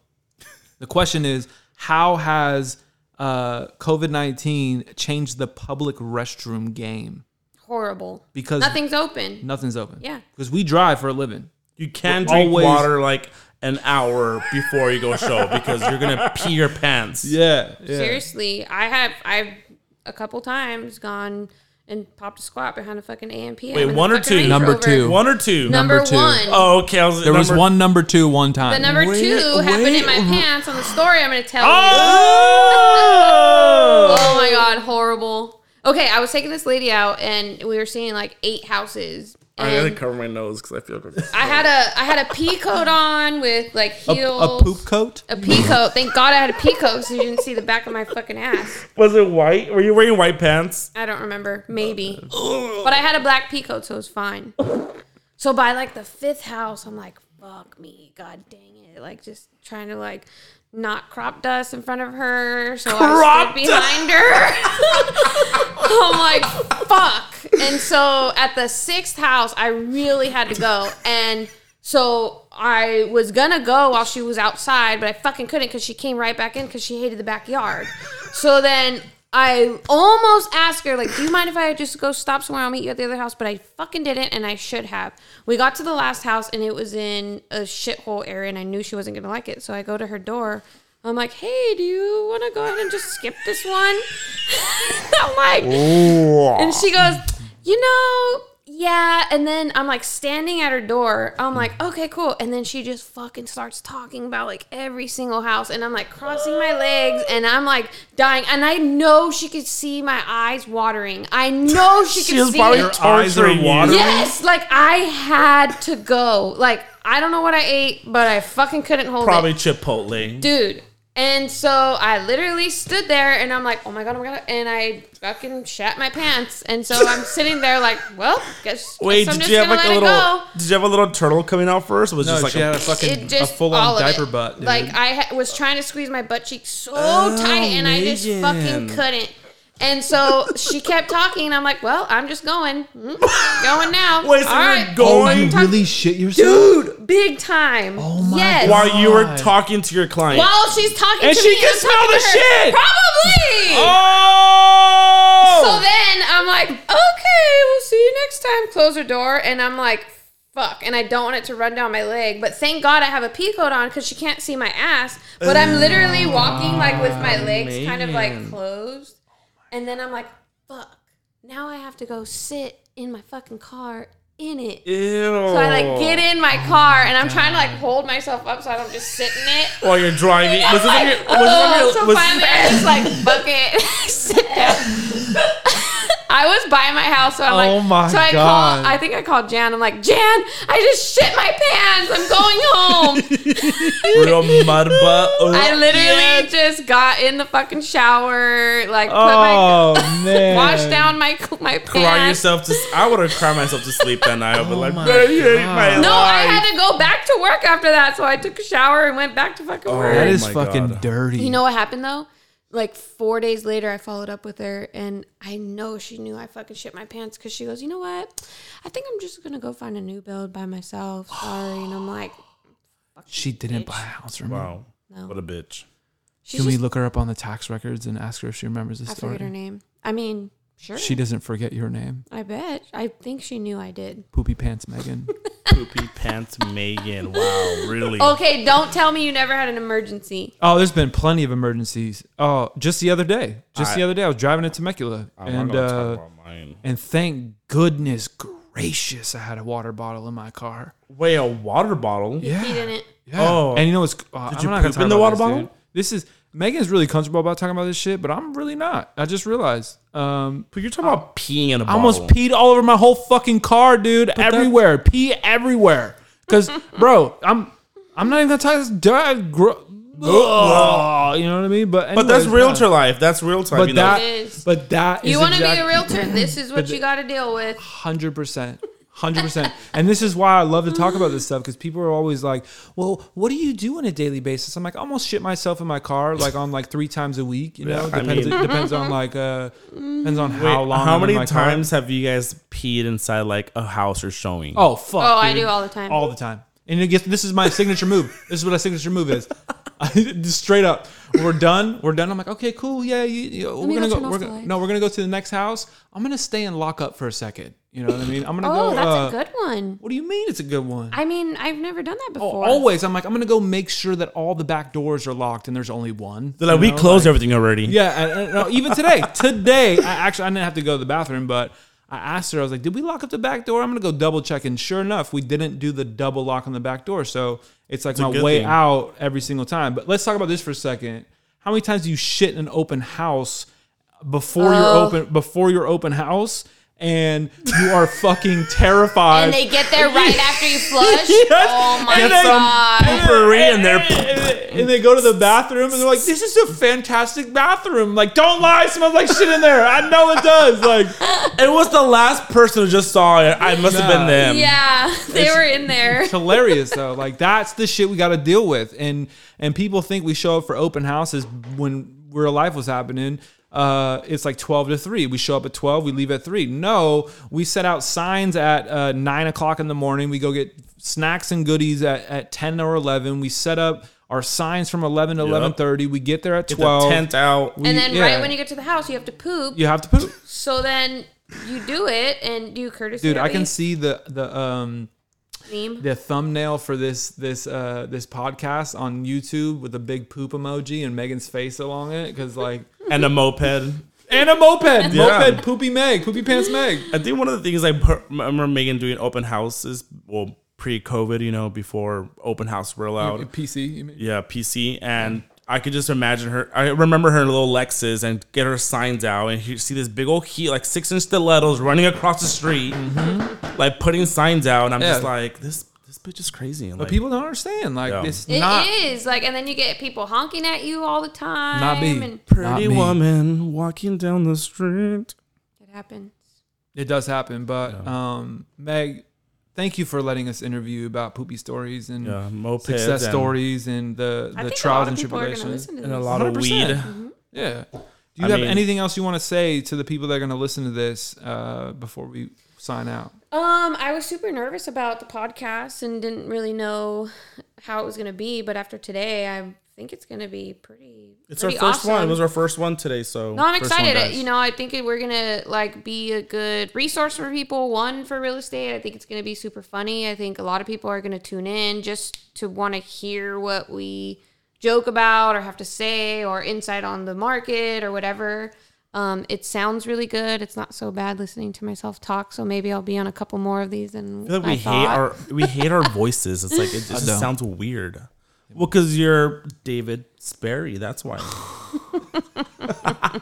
The question is, how has uh, COVID nineteen changed the public restroom game? Horrible. Because Nothing's open. nothing's open. Yeah. because we drive for a living. You can We're drink always- water like an hour before you go show because you're gonna pee your pants. Yeah, yeah. Seriously, I have I've a couple times gone and popped a squat behind a fucking AMP. Wait, one or two? Number two. One or two? Number, Number two. one. Oh, okay. Was, There was one number two one time. The number Wait, two happened in my pants on the story I'm going to tell you. Oh! Oh my god, horrible. Okay, I was taking this lady out and we were seeing like eight houses. I gotta cover my nose because I feel. Like I had a I had a pea coat on with like a, heels. a poop coat. A pea coat. Thank God I had a pea coat so you didn't see the back of my fucking ass. Was it white? Were you wearing white pants? I don't remember. Maybe. Uh, but I had a black pea coat, so it was fine. So by like the fifth house, I'm like, fuck me. God dang it. Like just trying to like not crop dust in front of her. So I Crop stood behind her. I'm like, fuck. And so at the sixth house, I really had to go. And so I was gonna go while she was outside, but I fucking couldn't because she came right back in because she hated the backyard. So then I almost asked her, like, do you mind if I just go stop somewhere? I'll meet you at the other house. But I fucking didn't, and I should have. We got to the last house, and it was in a shithole area, and I knew she wasn't gonna like it. So I go to her door. I'm like, hey, do you want to go ahead and just skip this one? I'm like, and she goes, you know, yeah. And then I'm like standing at her door. I'm like, okay, cool. And then she just fucking starts talking about like every single house. And I'm like crossing my legs and I'm like dying. And I know she could see my eyes watering. I know she She could was see probably it. Your eyes are watering. Yes, like I had to go. Like I don't know what I ate, but I fucking couldn't hold Probably it, Chipotle. dude. And so I literally stood there and I'm like, oh my god, oh my god, and I fucking shat my pants. And so I'm sitting there like, well, guess, Wait, guess I'm did just you have gonna like a let little? it go. Did you have a little turtle coming out first? Or was it No, just like she a, had a fucking It just a full all on of diaper it. butt. Dude. Like I ha- was trying to squeeze my butt cheek so Oh, tight, and I just oh, Megann. fucking couldn't. And so she kept talking, and I'm like, "Well, I'm just going, Mm, going now." Wait, so All you're right. going- oh, you Talk- really shit yourself, dude, big time. Oh my yes. God. while you were God. talking to your client? While she's talking And to she me, can I'm smell talking the to her. shit. Probably. oh! So then I'm like, okay, we'll see you next time. Close her door, and I'm like, fuck. And I don't want it to run down my leg, but thank God I have a pea coat on because she can't see my ass. But I'm literally walking like with my legs kind of like man. closed, and then I'm like, fuck. Now I have to go sit in my fucking car in it. Ew. So I like get in my car and I'm trying to like hold myself up so I don't just sit in it. while you're driving. Was it on I'm your? like, Was on oh, your? so was- finally I just like bucket sit down. I was by my house, so I'm like, Oh my so I God. call. I think I called Jan. I'm like, Jan, I just shit my pants. I'm going home. real mud. I literally just got in the fucking shower, like put oh my man, washed down around my my Cry pants. yourself to. s- I would have cried myself to sleep that night. I'd be oh like, my "Man, my God. No, I had to go back to work after that, so I took a shower and went back to fucking oh work. That Oh is my fucking God. dirty. You know what happened though? Like four days later, I followed up with her, and I know she knew I fucking shit my pants because she goes, "You know what? I think I'm just gonna go find a new build by myself. Sorry." And I'm like, she didn't buy a house from me. Wow, "No." what a bitch. She's Can we look her up on the tax records and ask her if she remembers the I story? forget her name. I mean, sure. She doesn't forget your name. I bet. I think she knew I did. Poopy pants, Megann. Poopy pants, Megann. Wow, really? Okay, don't tell me you never had an emergency. Oh, there's been plenty of emergencies. Oh, just the other day. Just I- the other day, I was driving to Temecula, I'm and not uh, talk about mine. and thank goodness gracious, I had a water bottle in my car. Wait, a water bottle? Yeah. He didn't. Yeah. Oh. and you know what's? Uh, Did I'm you not gonna poop talk in the water this, bottle? dude. This is Megann's really comfortable about talking about this shit, but I'm really not. I just realized. Um, But you're talking about peeing in a I bottle. almost peed all over my whole fucking car, dude. everywhere, pee everywhere. Cause, bro, I'm I'm not even gonna talk this. Dad, gro- Ugh, you know what I mean? But But that's realtor no. life. That's real time. But you know? that, It is. but that is You want to be a realtor? This is what you got to deal with. Hundred percent. Hundred percent. And this is why I love to talk about this stuff because people are always like, "Well, what do you do on a daily basis?" I'm like, I almost shit myself in my car like on like three times a week. You know, Yeah, I depends mean- depends on like uh depends on Wait, how long. how I'm in many my car. times have you guys peed inside like a house or showing? Oh fuck! Oh, I do all the time. all the time. And it gets, this is my signature move. This is what a signature move is. Just straight up, we're done. We're done. I'm like, okay, cool. Yeah, you, you, we're gonna go go. We're gonna, no, we're gonna go to the next house. I'm gonna stay and lock up for a second. You know what I mean? I'm gonna Oh, go. that's uh, a good one. What do you mean? It's a good one. I mean, I've never done that Oh, before. always. I'm like, I'm gonna go make sure that all the back doors are locked and there's only one. They're like, we know, closed like- everything already. Yeah, and, and, no, even today. Today, I actually I didn't have to go to the bathroom, but I asked her. I was like, "Did we lock up the back door?" I'm gonna go double check, and sure enough, we didn't do the double lock on the back door. So it's like a my way thing. out every single time. But let's talk about this for a second. How many times do you shit in an open house before your Oh. open before your open house? And you are fucking terrified. and they get there right after you flush. Yes. Oh my And then- god! Poopery and they're and, and they go to the bathroom and they're like, "This is a fantastic bathroom." Like, don't lie, it smells like shit in there. I know it does. Like, It was the last person who just saw it. I must have been them. Yeah, they were in there. it's hilarious though. Like, that's the shit we got to deal with. And and people think we show up for open houses when real life was happening. Uh, it's like 12 to 3. We show up at 12, we leave at 3. No, we set out signs at uh, 9 o'clock in the morning. We go get snacks and goodies at, at 10 or 11. We set up our signs from 11 to Yep. 11.30. We get there at Get 12. the tent out. We- And then yeah. right when you get to the house, you have to poop. You have to poop. So then you do it and do courtesy. Dude, I can see the the um Meme. the thumbnail for this this uh this podcast on YouTube with a big poop emoji and Megann's face along it because like and a moped. and a moped, Yeah. moped, poopy Meg, poopy pants Meg. I think one of the things I per- remember Megan doing open houses, well, pre-COVID, you know, before open house were allowed. PC, you mean? Yeah, PC, and I could just imagine her. I remember her in little Lexus and get her signs out, and you see this big old heat, like six inch stilettos, running across the street, like putting signs out, and I'm just like, this this bitch is crazy. And But like, people don't understand. Like Yeah. it's It is not like, and then you get people honking at you all the time. not me. And Not pretty me. woman walking down the street. it happens. It does happen, but um, Meg, thank you for letting us interview about poopy stories and Yeah, success and, stories and the the trials and of people are going to tribulations. and a lot of 100%. weed. Yeah. Do you I have mean- anything else you want to say to the people that are going to listen to this uh, before we sign out? Um, I was super nervous about the podcast and didn't really know how it was going to be, but after today, I think it's going to be pretty. It's our pretty first one. It was our first one today, so No, I'm first one, excited. You know, I think we're gonna like be a good resource for people. One for real estate. I think it's gonna be super funny. I think a lot of people are gonna tune in just to want to hear what we joke about or have to say or insight on the market or whatever. Um, it sounds really good. It's not so bad listening to myself talk. So maybe I'll be on a couple more of these. And like we I hate our we hate our voices. It's like it just don't. sounds weird. Well, because you're David Sperry, that's why.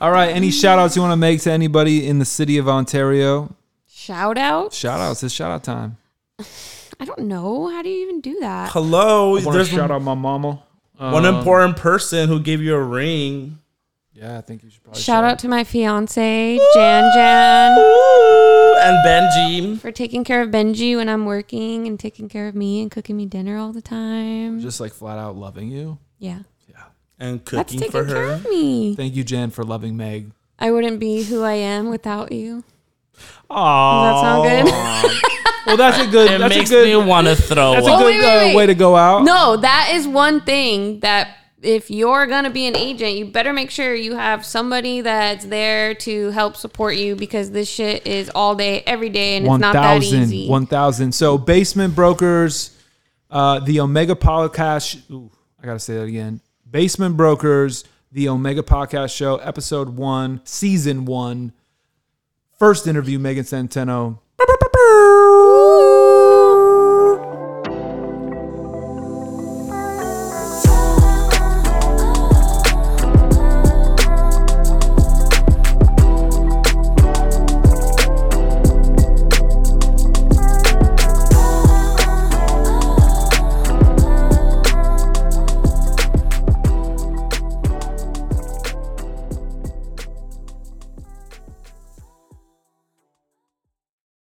All right. Any shout outs you want to make to anybody in the city of Ontario? shout out. Shout outs. It's shout out time. I don't know. How do you even do that? Hello, I want to there's shout out my mama. one Um, important person who gave you a ring. Yeah, I think you should probably Shout out to my fiance, Jan Jan, and Benji. for taking care of Benji when I'm working and taking care of me and cooking me dinner all the time. just like flat out loving you. yeah. Yeah. And That's cooking taking for care her. of me. Thank you, Jen, for loving Meg. I wouldn't be who I am without you. Oh, Does that sound good? well, that's a good. It that's makes a good. me want to throw that's a good wait, wait, uh, wait. way to go out. No, that is one thing that if you're going to be an agent, you better make sure you have somebody that's there to help support you because this shit is all day, every day, and it's not that 1000 easy. 1000 so basement brokers uh the omega podcast ooh, i gotta say that again. Basement brokers the omega podcast show episode one season one. First interview Megann Centeno